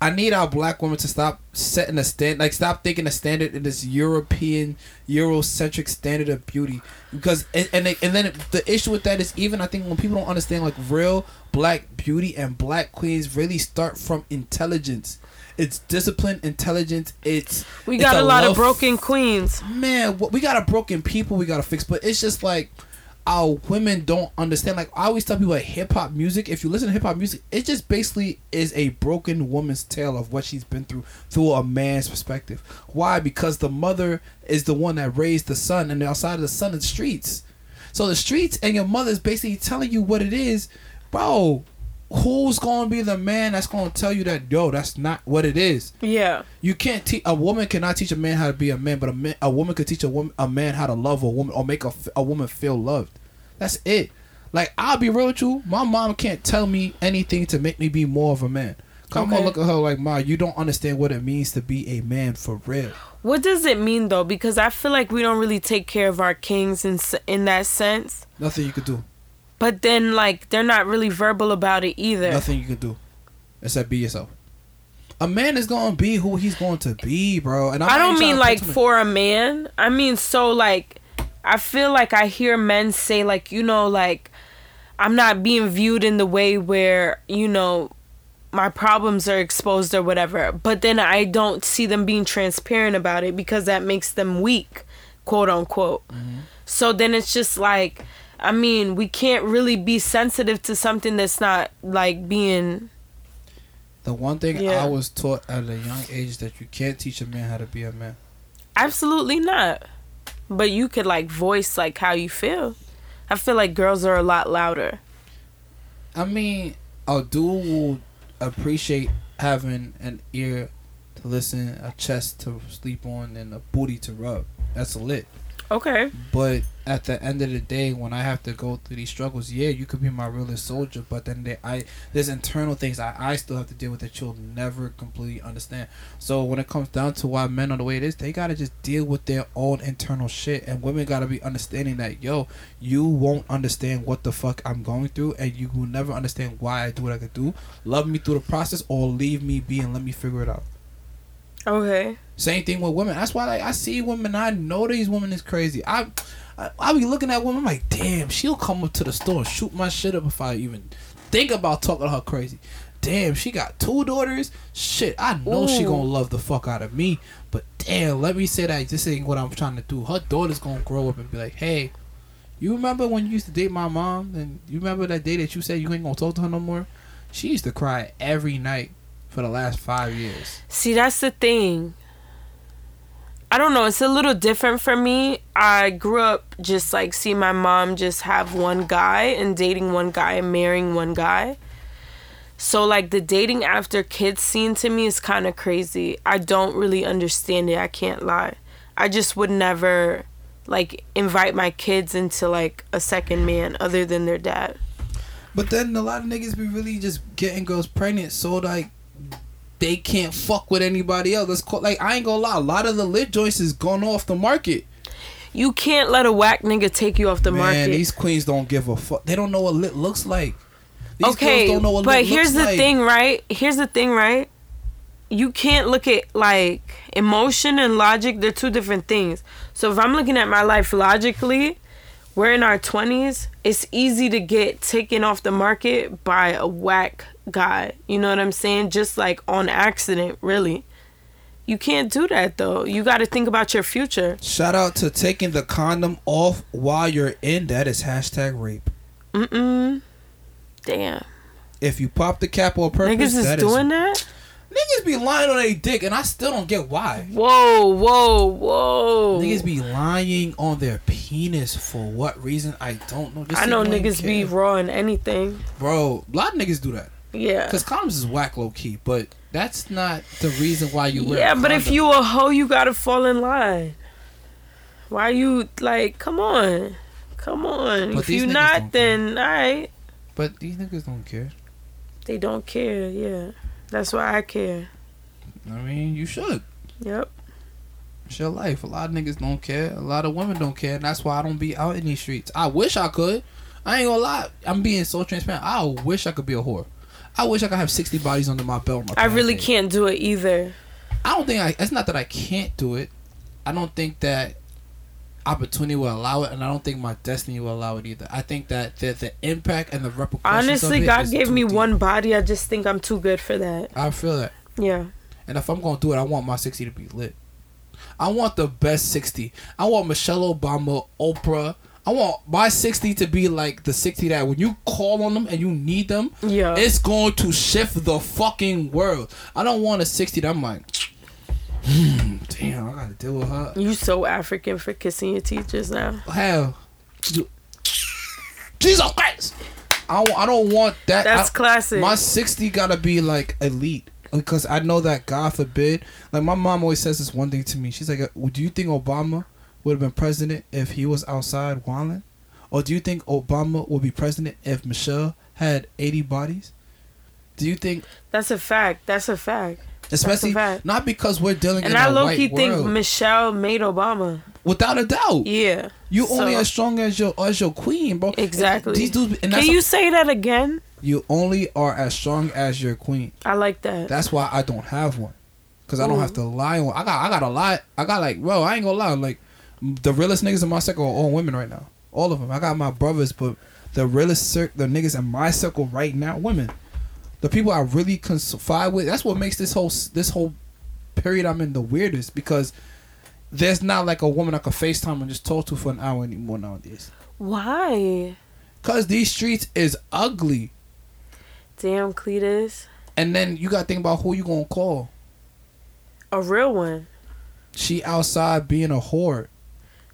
I need our black women to stop setting a stand, like stop thinking a standard in this European, Eurocentric standard of beauty. Because and and, they- and then the issue with that is even I think when people don't understand like real black beauty and black queens really start from intelligence. It's discipline, intelligence. It's We it's got a lot of broken queens. man, what we got a broken people we gotta fix, but it's just like our women don't understand. Like I always tell people, like hip hop music. If you listen to hip hop music, it just basically is a broken woman's tale of what she's been through through a man's perspective. Why? Because the mother is the one that raised the son, and outside of the son is the streets. So the streets and your mother is basically telling you what it is, bro. Who's gonna be the man that's gonna tell you that yo, that's not what it is? Yeah. You can't teach a woman cannot teach a man how to be a man, but a man a woman could teach a woman a man how to love a woman or make a, a woman feel loved. That's it. Like I'll be real with you, my mom can't tell me anything to make me be more of a man. 'Cause I'm gonna look at her like, Ma, you don't understand what it means to be a man for real. What does it mean though? Because I feel like we don't really take care of our kings in in that sense. Nothing you could do. But then like they're not really verbal about it either. Nothing you can do, except be yourself. A man is gonna be who he's going to be, bro. And I'm I don't mean like for a man. I mean so like I feel like I hear men say like you know like I'm not being viewed in the way where you know my problems are exposed or whatever. But then I don't see them being transparent about it because that makes them weak, quote unquote. Mm-hmm. So then it's just like I mean, we can't really be sensitive to something that's not like being The one thing Yeah. I was taught at a young age is that you can't teach a man how to be a man. Absolutely not. But you could like voice like how you feel. I feel like girls are a lot louder. I mean, a dude will appreciate having an ear to listen, a chest to sleep on, and a booty to rub. That's lit. Okay. But at the end of the day, when I have to go through these struggles, yeah, you could be my realest soldier. But then they, I there's internal things I, I still have to deal with that you'll never completely understand. So when it comes down to why men are the way it is, they gotta just deal with their own internal shit, and women gotta be understanding that yo, you won't understand what the fuck I'm going through, and you will never understand why I do what I could do. Love me through the process, or leave me be and let me figure it out. Okay. Same thing with women. That's why like I see women. I know these women is crazy. I, I I be looking at women. I'm like, damn, she'll come up to the store and shoot my shit up if I even think about talking to her crazy. Damn, she got two daughters. Shit, I know she gonna love the fuck out of me. But damn, let me say that this ain't what I'm trying to do. Her daughter's gonna grow up and be like, hey, you remember when you used to date my mom? And you remember that day that you said you ain't gonna talk to her no more? She used to cry every night for the last five years. See, that's the thing. I don't know. It's a little different for me. I grew up just like seeing my mom just have one guy and dating one guy and marrying one guy. So, like, the dating after kids scene to me is kind of crazy. I don't really understand it. I can't lie. I just would never, like, invite my kids into, like, a second man other than their dad. But then a lot of niggas be really just getting girls pregnant, so like they can't fuck with anybody else. Let's call like I ain't gonna lie, a lot of the lit joints is gone off the market. You can't let a whack nigga take you off the Man, market. Man, these queens don't give a fuck. They don't know what lit looks like. These okay, girls don't know what but here's the like. thing, right? Here's the thing, right? You can't look at like emotion and logic. They're two different things. So if I'm looking at my life logically, we're in our 20s. It's easy to get taken off the market by a whack guy. You know what I'm saying? Just like on accident, really. You can't do that though. You got to think about your future. Shout out to taking the condom off while you're in. That is hashtag rape. Mm-mm. Damn. If you pop the cap on purpose, Niggas is doing that? Niggas be lying on a dick, and I still don't get why. Whoa, whoa, whoa. Niggas be lying on their penis for what reason? I don't know. I know niggas be raw in anything. Bro, a lot of niggas do that. Yeah. Because condoms is whack low key, but that's not the reason why you wear. Yeah, but if you a hoe, you gotta fall in line. Why you like? Come on, come on. But if you not, care. then alright. but these niggas don't care. They don't care. Yeah, that's why I care. I mean, you should. Yep. It's your life. A lot of niggas don't care. A lot of women don't care, and that's why I don't be out in these streets. I wish I could. I ain't gonna lie. I'm being so transparent. I wish I could be a whore. I wish I could have 60 bodies under my belt. My I really can't do it either. I don't think I. It's not that I can't do it. I don't think that opportunity will allow it, and I don't think my destiny will allow it either. I think that the the impact and the repercussions. Honestly, God gave me deep. one body. I just think I'm too good for that. I feel that, Yeah. and if I'm gonna do it, I want my sixty to be lit. I want the best sixty. I want Michelle Obama, Oprah. I want my sixty to be like the sixty that when you call on them and you need them, Yeah. it's going to shift the fucking world. I don't want a sixty that I'm like, damn, I gotta deal with her. you so African for kissing your teachers now. Hell, Jesus Christ! I, I don't want that. That's I- classic. My sixty gotta be like elite because I know that God forbid. Like my mom always says this one thing to me. She's like, uh, "Do you think Obama would have been president if he was outside wilding, or do you think Obama would be president if Michelle had eighty bodies? Do you think, That's a fact. That's a fact. Especially not because we're dealing And in I a low key think Michelle made Obama. without a doubt, Yeah. you only as strong as your as your queen, bro. Exactly. These dudes, Can you say that again? You only are as strong as your queen. I like that. That's why I don't have one, cause I don't have to lie on. I got I got a lot. I got like bro. I ain't gonna lie. Like the realest niggas in my circle are all women right now. All of them. I got my brothers, but the realest cir- the niggas in my circle right now, women. The people I really confide with. That's what makes this whole this whole period I'm in the weirdest because there's not like a woman I could FaceTime and just talk to for an hour anymore nowadays. Why? Cause these streets is ugly. Damn, Cletus. And then you gotta think about who you gonna call. A real one. She outside being a whore,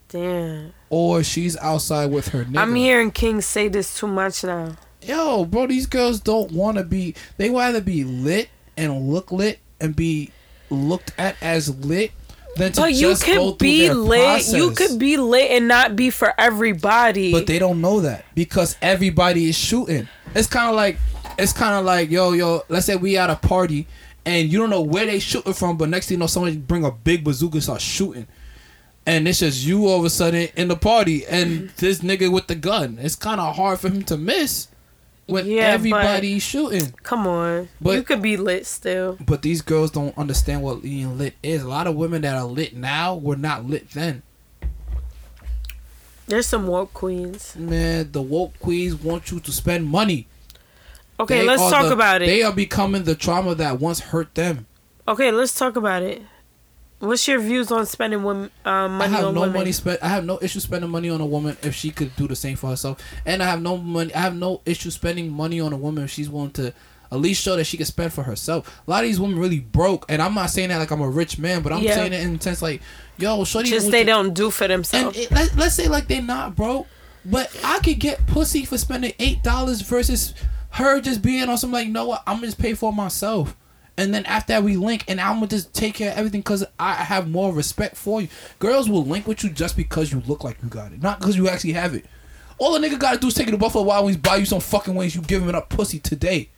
Damn. or she's outside with her nigga. I'm hearing King say this too much now. Yo, bro, these girls don't want to be. They rather be lit and look lit and be looked at as lit than to But you could be lit. You could be lit and not be for everybody. But they don't know that because everybody is shooting. It's kind of like it's kind of like yo yo. Let's say we at a party and you don't know where they shooting from, but next thing you know, somebody bring a big bazooka and start shooting, and it's just you all of a sudden in the party and this nigga with the gun. It's kind of hard for him to miss when Yeah, everybody's shooting. Come on. But- you could be lit still. But these girls don't understand what being lit is. A lot of women that are lit now were not lit then. There's some woke queens. Man, the woke queens want you to spend money. Okay, They let's talk the- about it. They are becoming the trauma that once hurt them. okay, let's talk about it. What's your views on spending women, um, I have on no women? money spent. I have no issue spending money on a woman if she could do the same for herself, and I have no money. I have no issue spending money on a woman if she's willing to at least show that she can spend for herself. A lot of these women really broke, and I'm not saying that like I'm a rich man, but I'm Yeah. saying it in the sense like, yo, shorty, Just they you- don't do for themselves. it, let, let's say like they're not broke, but I could get pussy for spending eight dollars versus her just being on some like, no, I'm gonna just pay for myself. And then after that we link, and I'm gonna just take care of everything because I have more respect for you. Girls will link with you just because you look like you got it, not because you actually have it. All a nigga gotta do is take you to Buffalo Wild Wings, buy you some fucking wings, you giving it up pussy today.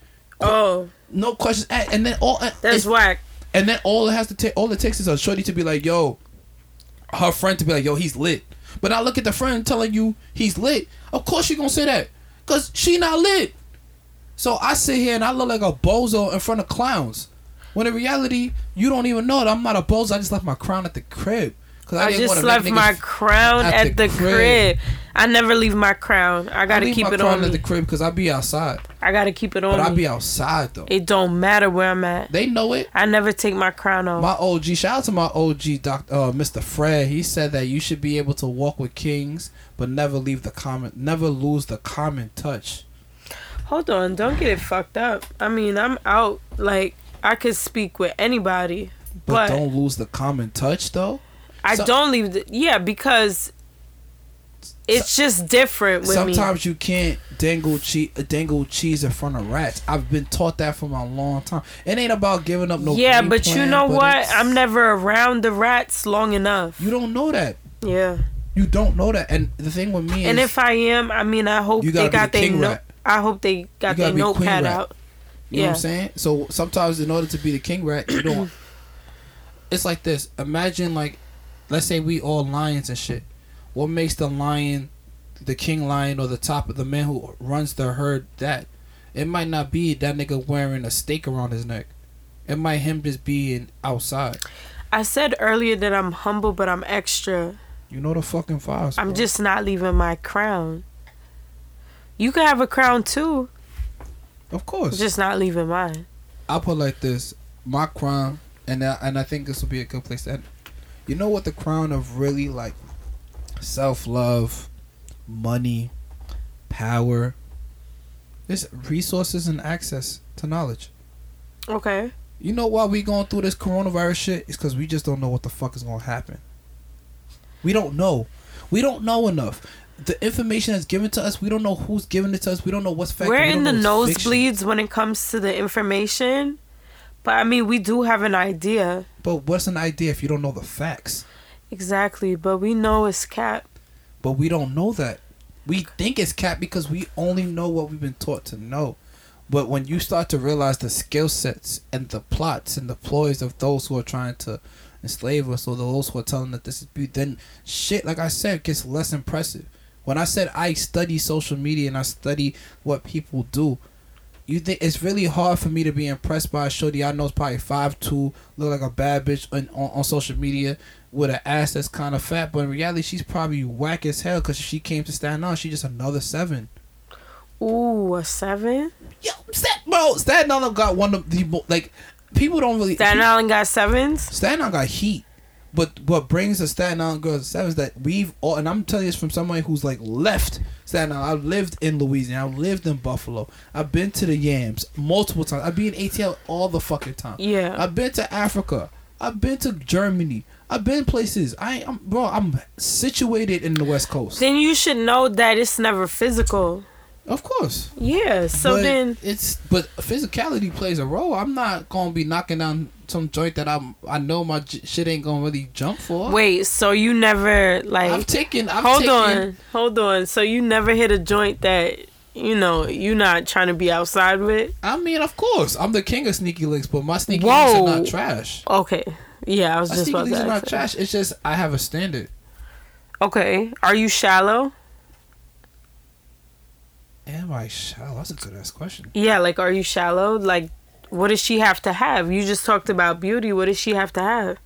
oh, No questions asked. And then all that's whack. and then all it has to take, all it takes is a shorty to be like, yo, her friend to be like, yo, he's lit. But I look at the friend telling you he's lit. Of course she gonna say that, cause she not lit. So I sit here and I look like a bozo in front of clowns. When in reality, you don't even know that I'm not a bozo. I just left my crown at the crib. Cause I, didn't just left my crown at at, the the, crib. crib. I never leave my crown. I I gotta leave keep my it crown on at the crib because I be outside. I gotta keep it on. But I be outside though. It don't matter where I'm at. They know it. I never take my crown off. My OG, shout out to my OG, Doctor uh, Mr. Fred. He said that you should be able to walk with kings, but never leave the common, never lose the common touch. Hold on, don't get it fucked up. I mean, I'm out. Like I could speak with anybody, But, but, don't lose the common touch, though. I so- don't leave. The, yeah, because it's just different with me. Sometimes you can't dangle cheese, dangle cheese in front of rats. I've been taught that for a long time. It ain't about giving up no. yeah, but you know but what? I'm never around the rats long enough. You don't know that. Yeah, You don't know that. And the thing with me and is, if I am, I mean, I hope You they gotta the their no- rat. I hope they got their notepad out. You know what I'm saying? So sometimes in order to be the king rat, you don't. it's like this. Imagine like, let's say we all lions and shit. What makes the lion, the king lion, or the top of the man who runs the herd that? It might not be that nigga wearing a stake around his neck. It might him just being outside. I said earlier that I'm humble, but I'm extra. You know the fucking vibes. I'm bro. just not leaving my crown. You can have a crown too, of course. just not leaving mine. I'll put it like this: my crown, and I, and I think this will be a good place to end. You know what the crown of really like self love, money, power, is resources and access to knowledge. Okay. You know why we going through this coronavirus shit? It's because we just don't know what the fuck is gonna happen. We don't know. We don't know enough. The information that's given to us, we don't know who's giving it to us. We don't know what's fact. We're we in the know what's fiction. nosebleeds when it comes to the information, but I mean, we do have an idea. But what's an idea if you don't know the facts? Exactly, but we know it's cap. but we don't know that. We think it's cap because we only know what we've been taught to know. But when you start to realize the skill sets and the plots and the ploys of those who are trying to enslave us or those who are telling that this is beauty, then shit, like I said, gets less impressive. When I said I study social media and I study what people do, you think it's really hard for me to be impressed by a shorty I know is probably five two, look like a bad bitch on, on, on social media with an ass that's kind of fat, but in reality she's probably whack as hell because she came to stand out. She's just another seven. Ooh, a seven? Yo, Stat, bro, Staten Island got one of the like people don't really. Staten Island got sevens? Staten Island got heat, but what brings the Staten Island girls to seven is that we've all, and I'm telling you this from somebody who's like left Staten Island. I've lived in Louisiana. I've lived in Buffalo. I've been to the Yams multiple times. I've been in ATL all the fucking time. Yeah. I've been to Africa. I've been to Germany. I've been places. I am bro. I'm situated in the West Coast. Then you should know that it's never physical. Of course. Yeah. So but then, it's but physicality plays a role. I'm not gonna be knocking down some joint that I'm I know my j- shit ain't gonna really jump for. wait. So you never like? I've taken. I've hold taken, on, hold on. So you never hit a joint that you know you're not trying to be outside with? I mean, of course, I'm the king of sneaky links, but my sneaky Whoa. links are not trash. Okay. Yeah, I was My just sneaky about links to are not trash. It's just I have a standard. Okay. Are you shallow? Am I shallow? That's a good ass question. Yeah, like are you shallow? Like what does she have to have? You just talked about beauty. What does she have to have?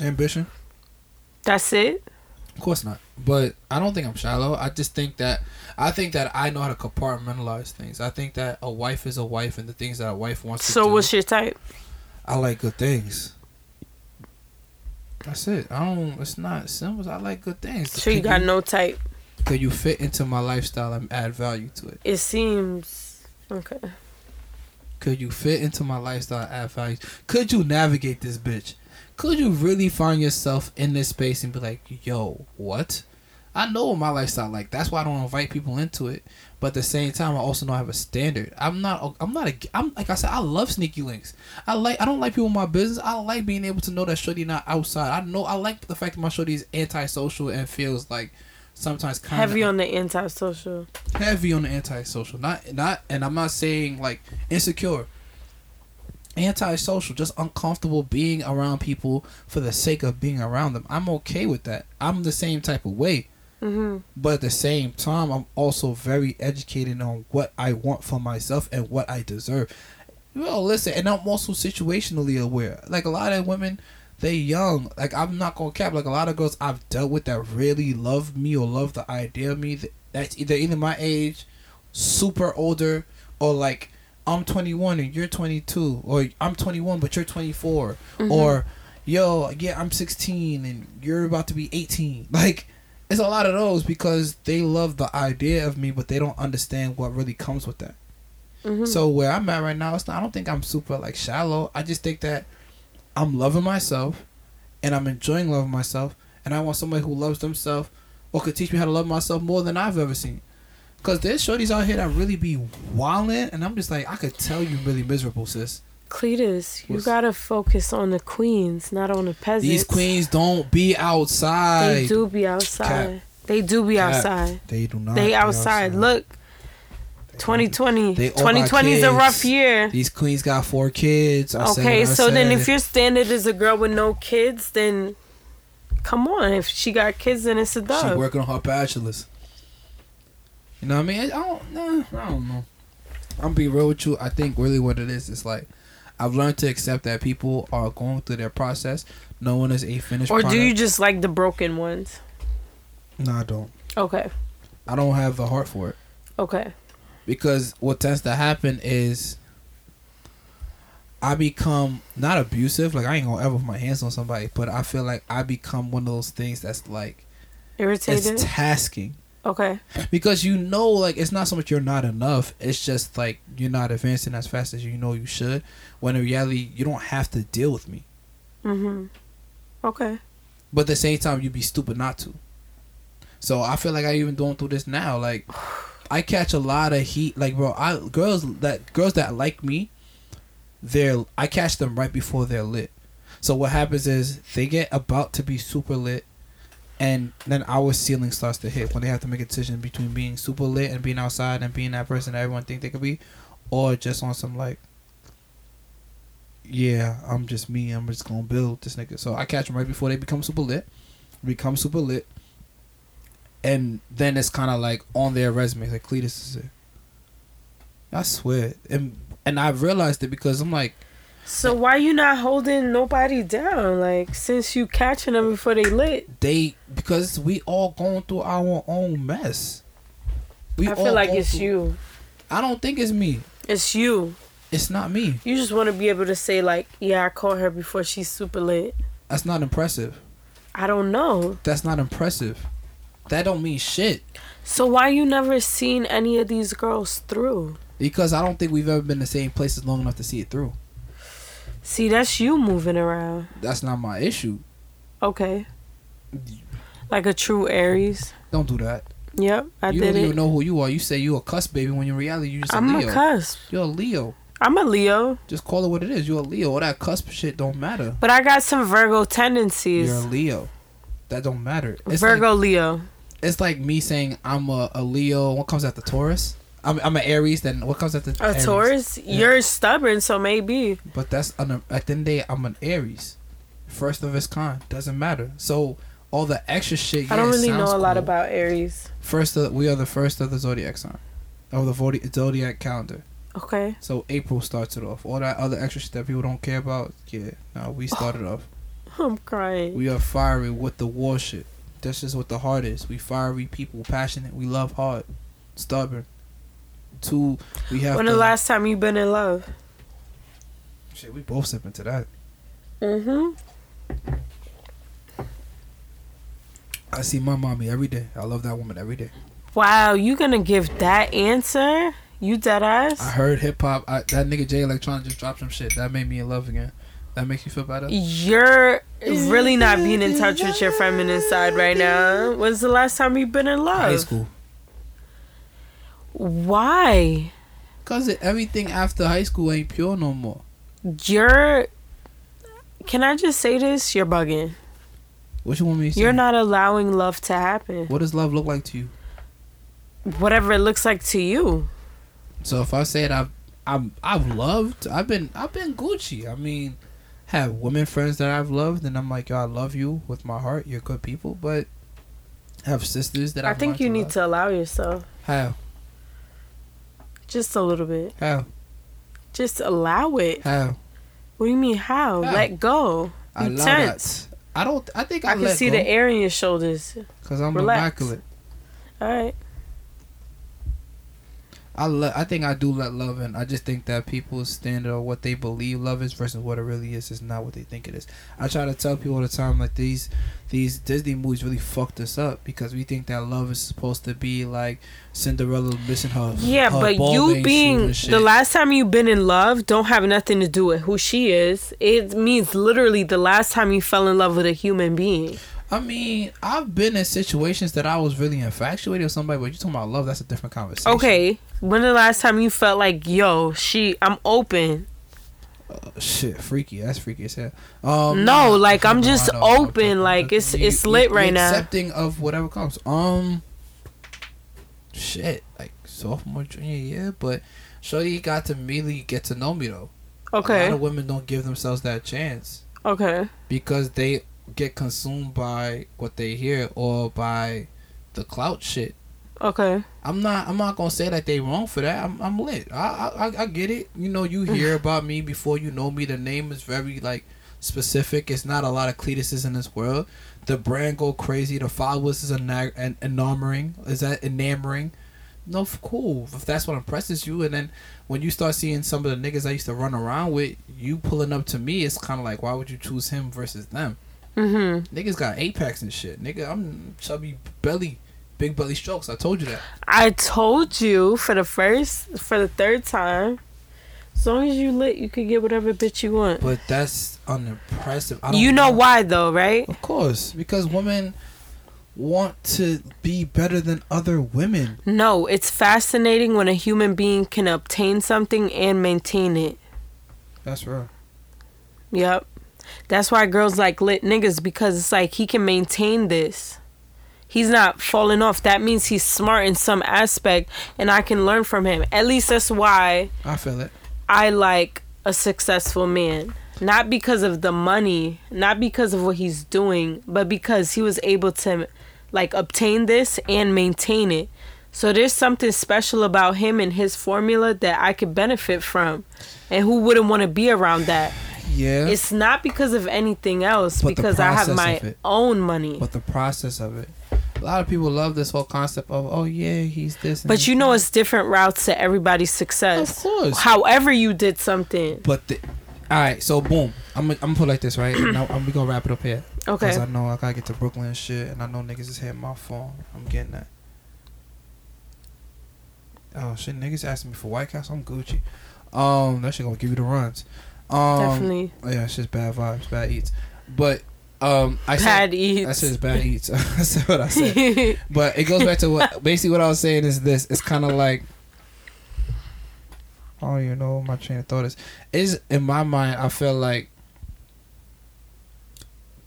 Ambition? That's it? Of course not. But I don't think I'm shallow. I just think that I think that I know how to compartmentalize things. I think that a wife is a wife, and the things that a wife wants to So do. what's your type? I like good things. That's it. I don't. It's not simple. I like good things. So you got no type. Could you fit into my lifestyle and add value to it? It seems okay. Could you fit into my lifestyle and add value? Could you navigate this bitch? Could you really find yourself in this space and be like, yo, what? I know what my lifestyle like. That's why I don't invite people into it. But at the same time, I also know I have a standard. I'm not. I'm not a. I'm like I said. I love sneaky links. I like. I don't like people in my business. I like being able to know that shorty not outside. I know. I like the fact that my shorty is antisocial and feels like sometimes kind Heavy on the antisocial. heavy on the antisocial. Not not and I'm not saying like insecure. Antisocial, just uncomfortable being around people for the sake of being around them. I'm okay with that. I'm the same type of way. hmm But at the same time, I'm also very educated on what I want for myself and what I deserve. Well, listen, and I'm also situationally aware. Like a lot of women, they young. Like I'm not gonna cap. Like a lot of girls I've dealt with that really love me or love the idea of me. That's either either my age, super older, or like I'm 21 and you're 22, or I'm 21 but you're 24, or yo, yeah, I'm 16 and you're about to be 18. Like it's a lot of those because they love the idea of me, but they don't understand what really comes with that. hmm So where I'm at right now, it's not, I don't think I'm super like shallow. I just think that I'm loving myself, and I'm enjoying loving myself, and I want somebody who loves themselves or could teach me how to love myself more than I've ever seen. Cause there's shorties out here that really be wildin', and I'm just like, I could tell you really miserable, sis. Cletus, you What's- gotta focus on the queens, not on the peasants. These queens don't be outside. They do be outside. They do be Cap. outside. They do not. They be outside. Look, 2020. They 2020 is a rough year. These queens got four kids. I said Okay, I so then said. if your standard is a girl with no kids, then come on. If she got kids, then it's a She dub. working on her bachelor's. You know what I mean? I don't. Nah, I don't know. I'm be real with you. I think really what it is is like I've learned to accept that people are going through their process. No one is a finished. Or do you just like the broken ones? No, I don't. Okay. I don't have the heart for it Okay. Because what tends to happen is I become not abusive. Like I ain't gonna ever put my hands on somebody, but I feel like I become one of those things that's like Irritated? it's tasking. okay. because you know like it's not so much you're not enough it's just like you're not advancing as fast as you know you should when in reality you don't have to deal with me Mm-hmm. Okay. but at the same time you'd be stupid not to so i feel like i even going through this now like i catch a lot of heat like bro i girls that girls that like me they're i catch them right before they're lit so what happens is they get about to be super lit and then our ceiling starts to hit when they have to make a decision between being super lit and being outside and being that person that everyone think they could be, or just on some like, yeah, I'm just me. I'm just gonna build this nigga. So I catch them right before they become super lit, become super lit, and then it's kind of like on their resume, like Cletus is it. I swear, and and I've realized it because I'm like, So why you not holding nobody down? Like since you catching them before they lit, they because we all going through our own mess. We I feel like it's through- you. I don't think it's me. It's you. It's not me. You just want to be able to say like, yeah, I caught her before she's super lit. That's not impressive. I don't know. That's not impressive. That don't mean shit. So why you never seen any of these girls through? Because I don't think we've ever been in the same places long enough to see it through. See, that's you moving around. That's not my issue. Okay. Like a true Aries. Don't do that. Yep, I you did don't it. even know who you are. You say you a cusp baby when in reality you just a I'm Leo. a cusp. You're a Leo. I'm a Leo, Just call it what it is. You're a Leo. All that cusp shit don't matter. but I got some Virgo tendencies. You're a Leo. That don't matter. It's Virgo Like, Leo. It's like me saying I'm a, a Leo. What comes after Taurus? I'm I'm an Aries. Then what comes after A? Taurus. You're stubborn, so maybe. But that's an, at the end of the day, I'm an Aries, first of its kind. Doesn't matter. So all the extra shit. I don't really know a lot about Aries. First, of, we are the first of the zodiac sign, of the zodi- zodiac calendar. Okay. So April starts it off. All that other extra shit that people don't care about, yeah, no, we started off. I'm crying. We are fiery with the war shit. That's just what the heart is. We fiery people, passionate. We love hard, stubborn. Two, we have. when the last time you been in love? shit, we both sip into that. Mm-hmm. I see my mommy every day. I love that woman every day. Wow, you gonna give that answer? You dead ass? I heard hip hop. That nigga Jay Electronica just dropped some shit. That made me in love again. That makes you feel better. You're really not being in touch with your feminine side right now. When's the last time you've been in love? High school. Why? Cause everything after high school ain't pure no more. You're. Can I just say this? You're bugging. What you want me to say? You're not allowing love to happen. What does love look like to you? Whatever it looks like to you. So if I say it, I've I'm I've loved. I've been I've been Gucci. I mean, have women friends that I've loved, and I'm like, yo, I love you with my heart. You're good people, but have sisters that I I've think you need love. to allow yourself How just a little bit. how Just allow it. how What do you mean how? How? Let go. I You allow tense. that. I don't. I think I, I can see go the air in your shoulders. because I'm Relax. immaculate. All right. I le- I think I do let love in. I just think that people's standard of what they believe love is versus what it really is is not what they think it is. I try to tell people all the time like these these Disney movies really fucked us up because we think that love is supposed to be like Cinderella missing her. Yeah, her but you being the last time you've been in love don't have nothing to do with who she is. It means literally the last time you fell in love with a human being. I mean, I've been in situations that I was really infatuated with somebody, but you talking about love, that's a different conversation. Okay. When the last time you felt like, yo, she I'm open. Uh, shit, freaky. That's freaky as hell. Um, No, like, I'm just know, open, like, it's- it's lit you right now. Accepting of whatever comes. Um, shit, like sophomore, junior year, but Shorty got to really get to know me though. Okay. A lot of women don't give themselves that chance Okay. because they get consumed by what they hear or by the clout shit. Okay. I'm not. I'm not gonna say that they wrong for that. I'm. I'm lit. I. I. I- get it. You know, you hear about me before you know me. The name is very like specific. It's not a lot of Cletuses in this world. The brand go crazy. The followers is enag- en- enamoring. Is that enamoring? No, cool. If that's what impresses you, and then when you start seeing some of the niggas I used to run around with, you pulling up to me, it's kind of like, why would you choose him versus them? Mm-hmm. Niggas got packs and shit. Nigga, I'm chubby belly, big belly strokes. I told you that. I told you for the first, for the third time. As long as you lit, you can get whatever bitch you want. But that's unimpressive. I don't You know why though, right? Of course, because women want to be better than other women. No, it's fascinating when a human being can obtain something and maintain it. That's right. Yep. That's why girls like lit niggas because it's like he can maintain this. He's not falling off. That means he's smart in some aspect and I can learn from him. At least that's why I feel it. I like a successful man. Not because of the money, not because of what he's doing, but because he was able to like obtain this and maintain it. So there's something special about him and his formula that I could benefit from. And who wouldn't want to be around that? Yeah. It's not because of anything else, But because I have my own money. but the process of it. A lot of people love this whole concept of, oh yeah, he's this. But he's you know, that. it's different routes to everybody's success. of course. However, you did something. But the, all right, so boom, I'm I'm gonna put it like this, right? now I'm we gonna wrap it up here. Okay. Cause I know I gotta get to Brooklyn and shit, and I know niggas is hitting my phone. I'm getting that. Oh shit, niggas asking me for White Castle. I'm Gucci. Um, that shit gonna give you the runs. Um, Definitely. Yeah, it's just bad vibes, bad eats. But Um, I Bad said, eats. I said it's bad eats. That's what I said. But it goes back to what basically what I was saying is this. It's kind of like I don't even know what my train of thought is. Is in my mind, I feel like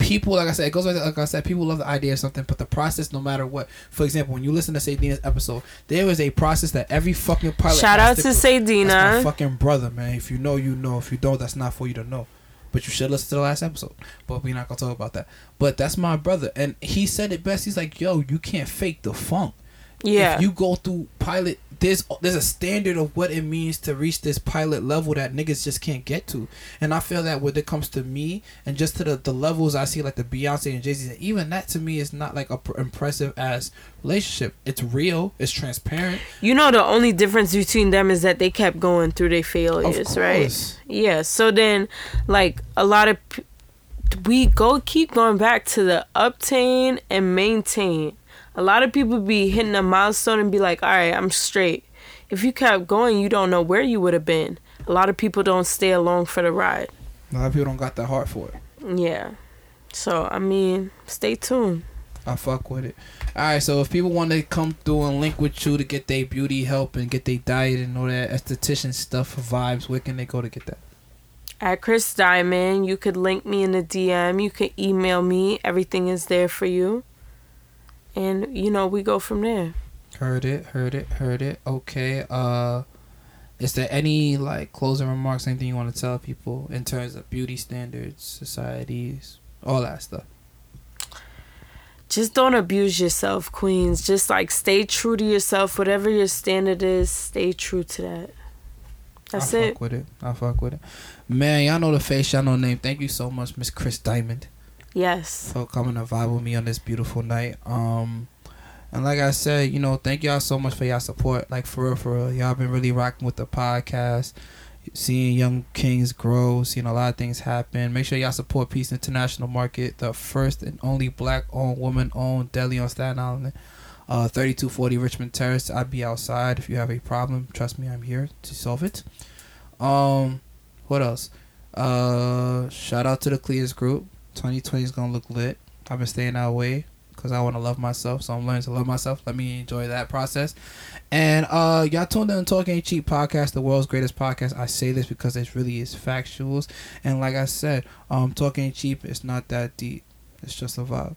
people, like I said, it goes back to, like I said, people love the idea of something, but the process, no matter what. For example, when you listen to Sadina's episode, there is a process that every fucking pilot. Shout out to Sadina. fucking brother, man. If you know, you know. If you don't, that's not for you to know. But you should listen to the last episode. But we're not gonna talk about that. But that's my brother, and he said it best. He's like, "Yo, you can't fake the funk. Yeah. If you go through pilot, there's there's a standard of what it means to reach this pilot level that niggas just can't get to. And I feel that when it comes to me and just to the, the levels I see, like the Beyonce and Jay Z, even that to me is not like a pr- impressive as relationship. It's real. It's transparent. You know the only difference between them is that they kept going through their failures, right? Yeah. So then, like a lot of, p- we go keep going back to the obtain and maintain. A lot of people be hitting a milestone and be like, "All right, I'm straight." If you kept going, you don't know where you would have been. A lot of people don't stay along for the ride. A lot of people don't got the heart for it. Yeah. So I mean, stay tuned. I fuck with it. All right, so if people want to come through and link with you to get their beauty help and get their diet and all that esthetician stuff for vibes, where can they go to get that? At Krys Diamond, you could link me in the DM. You could email me. Everything is there for you. And you know, we go from there. Heard it, heard it, heard it. Okay. Uh, is there any like closing remarks? Anything you want to tell people in terms of beauty standards, societies, all that stuff? Just don't abuse yourself, queens. Just like stay true to yourself. Whatever your standard is, stay true to that. That's I it. I fuck with it. I fuck with it. Man, y'all know the face, y'all know the name. Thank you so much, Miss Krys Diamond. Yes. for coming to vibe with me on this beautiful night. Um, and like I said, you know, thank y'all so much for y'all support. Like for real, for real, y'all been really rocking with the podcast, seeing young kings grow, seeing a lot of things happen. Make sure y'all support Peace International Market, the first and only black-owned, woman-owned deli on Staten Island. Uh, 3240 Richmond Terrace. I'd be outside if you have a problem. Trust me, I'm here to solve it. Um, what else? Uh, shout out to the Clears group. 2020 is gonna look lit. I've been staying that way because I want to love myself. So I'm learning to love myself. Let me enjoy that process. And uh, y'all tuned in to Talk Ain't Cheap podcast, the world's greatest podcast. I say this because it really is factuals. And like I said, um, Talk Ain't Cheap. It's not that deep. It's just a vibe.